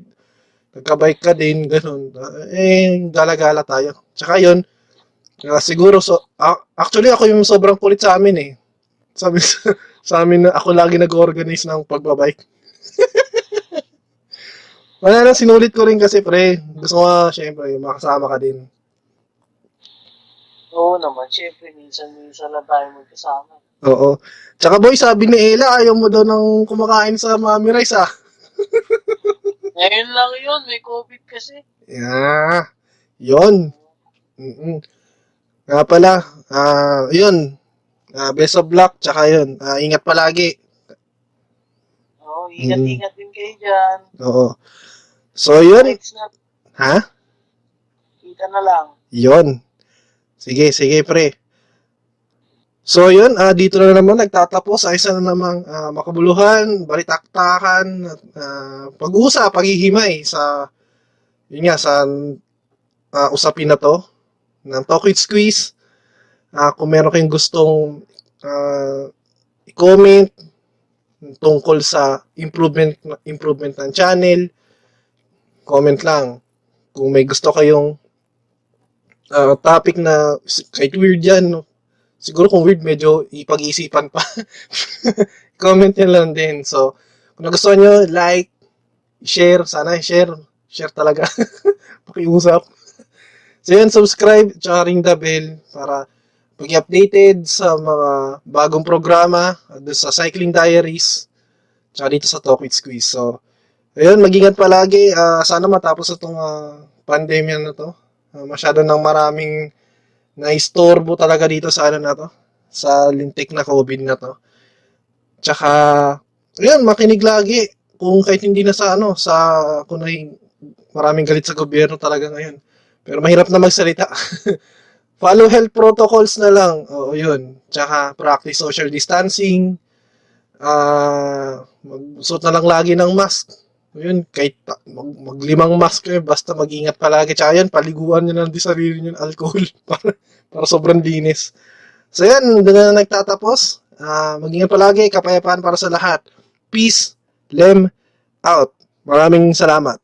nagka-bike ka din, ganun. Ah, eh, gala-gala tayo. Tsaka yun, ah, siguro, so, ah, actually, ako yung sobrang kulit sa amin eh. Sabi sa, sa amin na ako lagi nag-organize ng pagbabike. Wala lang, sinulit ko rin kasi, pre. Gusto ko syempre, makasama ka din. Oo naman, syempre, minsan-minsan lang tayo magkasama. Oo. Tsaka boy, sabi ni Ella, ayaw mo daw ng kumakain sa Mami Rice ah. Ngayon lang yun, may COVID kasi. Yeah. Yun. Mm-mm. Nga pala, ah, yun. Ah, best of luck, tsaka yun. Ah, ingat palagi. Oo, ingat-ingat din kayo dyan. Oo. So, yun. Na, Ha? kita na lang. Yun. Sige, sige, pre. So, yun. Ah, dito na naman nagtatapos sa isa na namang ah, makabuluhan, balitaktakan, at ah, pag-uusap, paghihimay sa, yun nga, sa ah, usapin na to, ng Talk with Squeeze. Ah, kung meron kayong gustong ah, i-comment tungkol sa improvement improvement ng channel, comment lang. Kung may gusto kayong ah, topic na kahit weird yan, no? siguro kung weird, medyo ipag-iisipan pa. Comment nyo lang din. So, kung nagustuhan nyo, like, share, sana share, share talaga. Pakiusap. So, yan, subscribe, tsaka ring the bell para pag-updated sa mga bagong programa uh, doon sa Cycling Diaries tsaka dito sa Talk with Squeeze. So, ayun, mag-ingat palagi. Ah, sana matapos itong ah, pandemya na to. Ah, masyado nang maraming naistorbo talaga dito sa ano na to, sa lintik na COVID na to. Tsaka, ayun, makinig lagi kung kahit hindi na sa ano, sa kung maraming galit sa gobyerno talaga ngayon. Pero mahirap na magsalita. Follow health protocols na lang. Oo, yun. Tsaka practice social distancing. Ah, magsuot na lang lagi ng mask. Yun, kahit mag, maglimang mask kayo, basta mag-ingat palagi. Tsaka yan, paliguan nyo lang di sarili nyo ng alcohol para, para sobrang linis. So yan, doon na nagtatapos. Ah, mag-ingat palagi, kapayapaan para sa lahat. Peace, lem, out. Maraming salamat.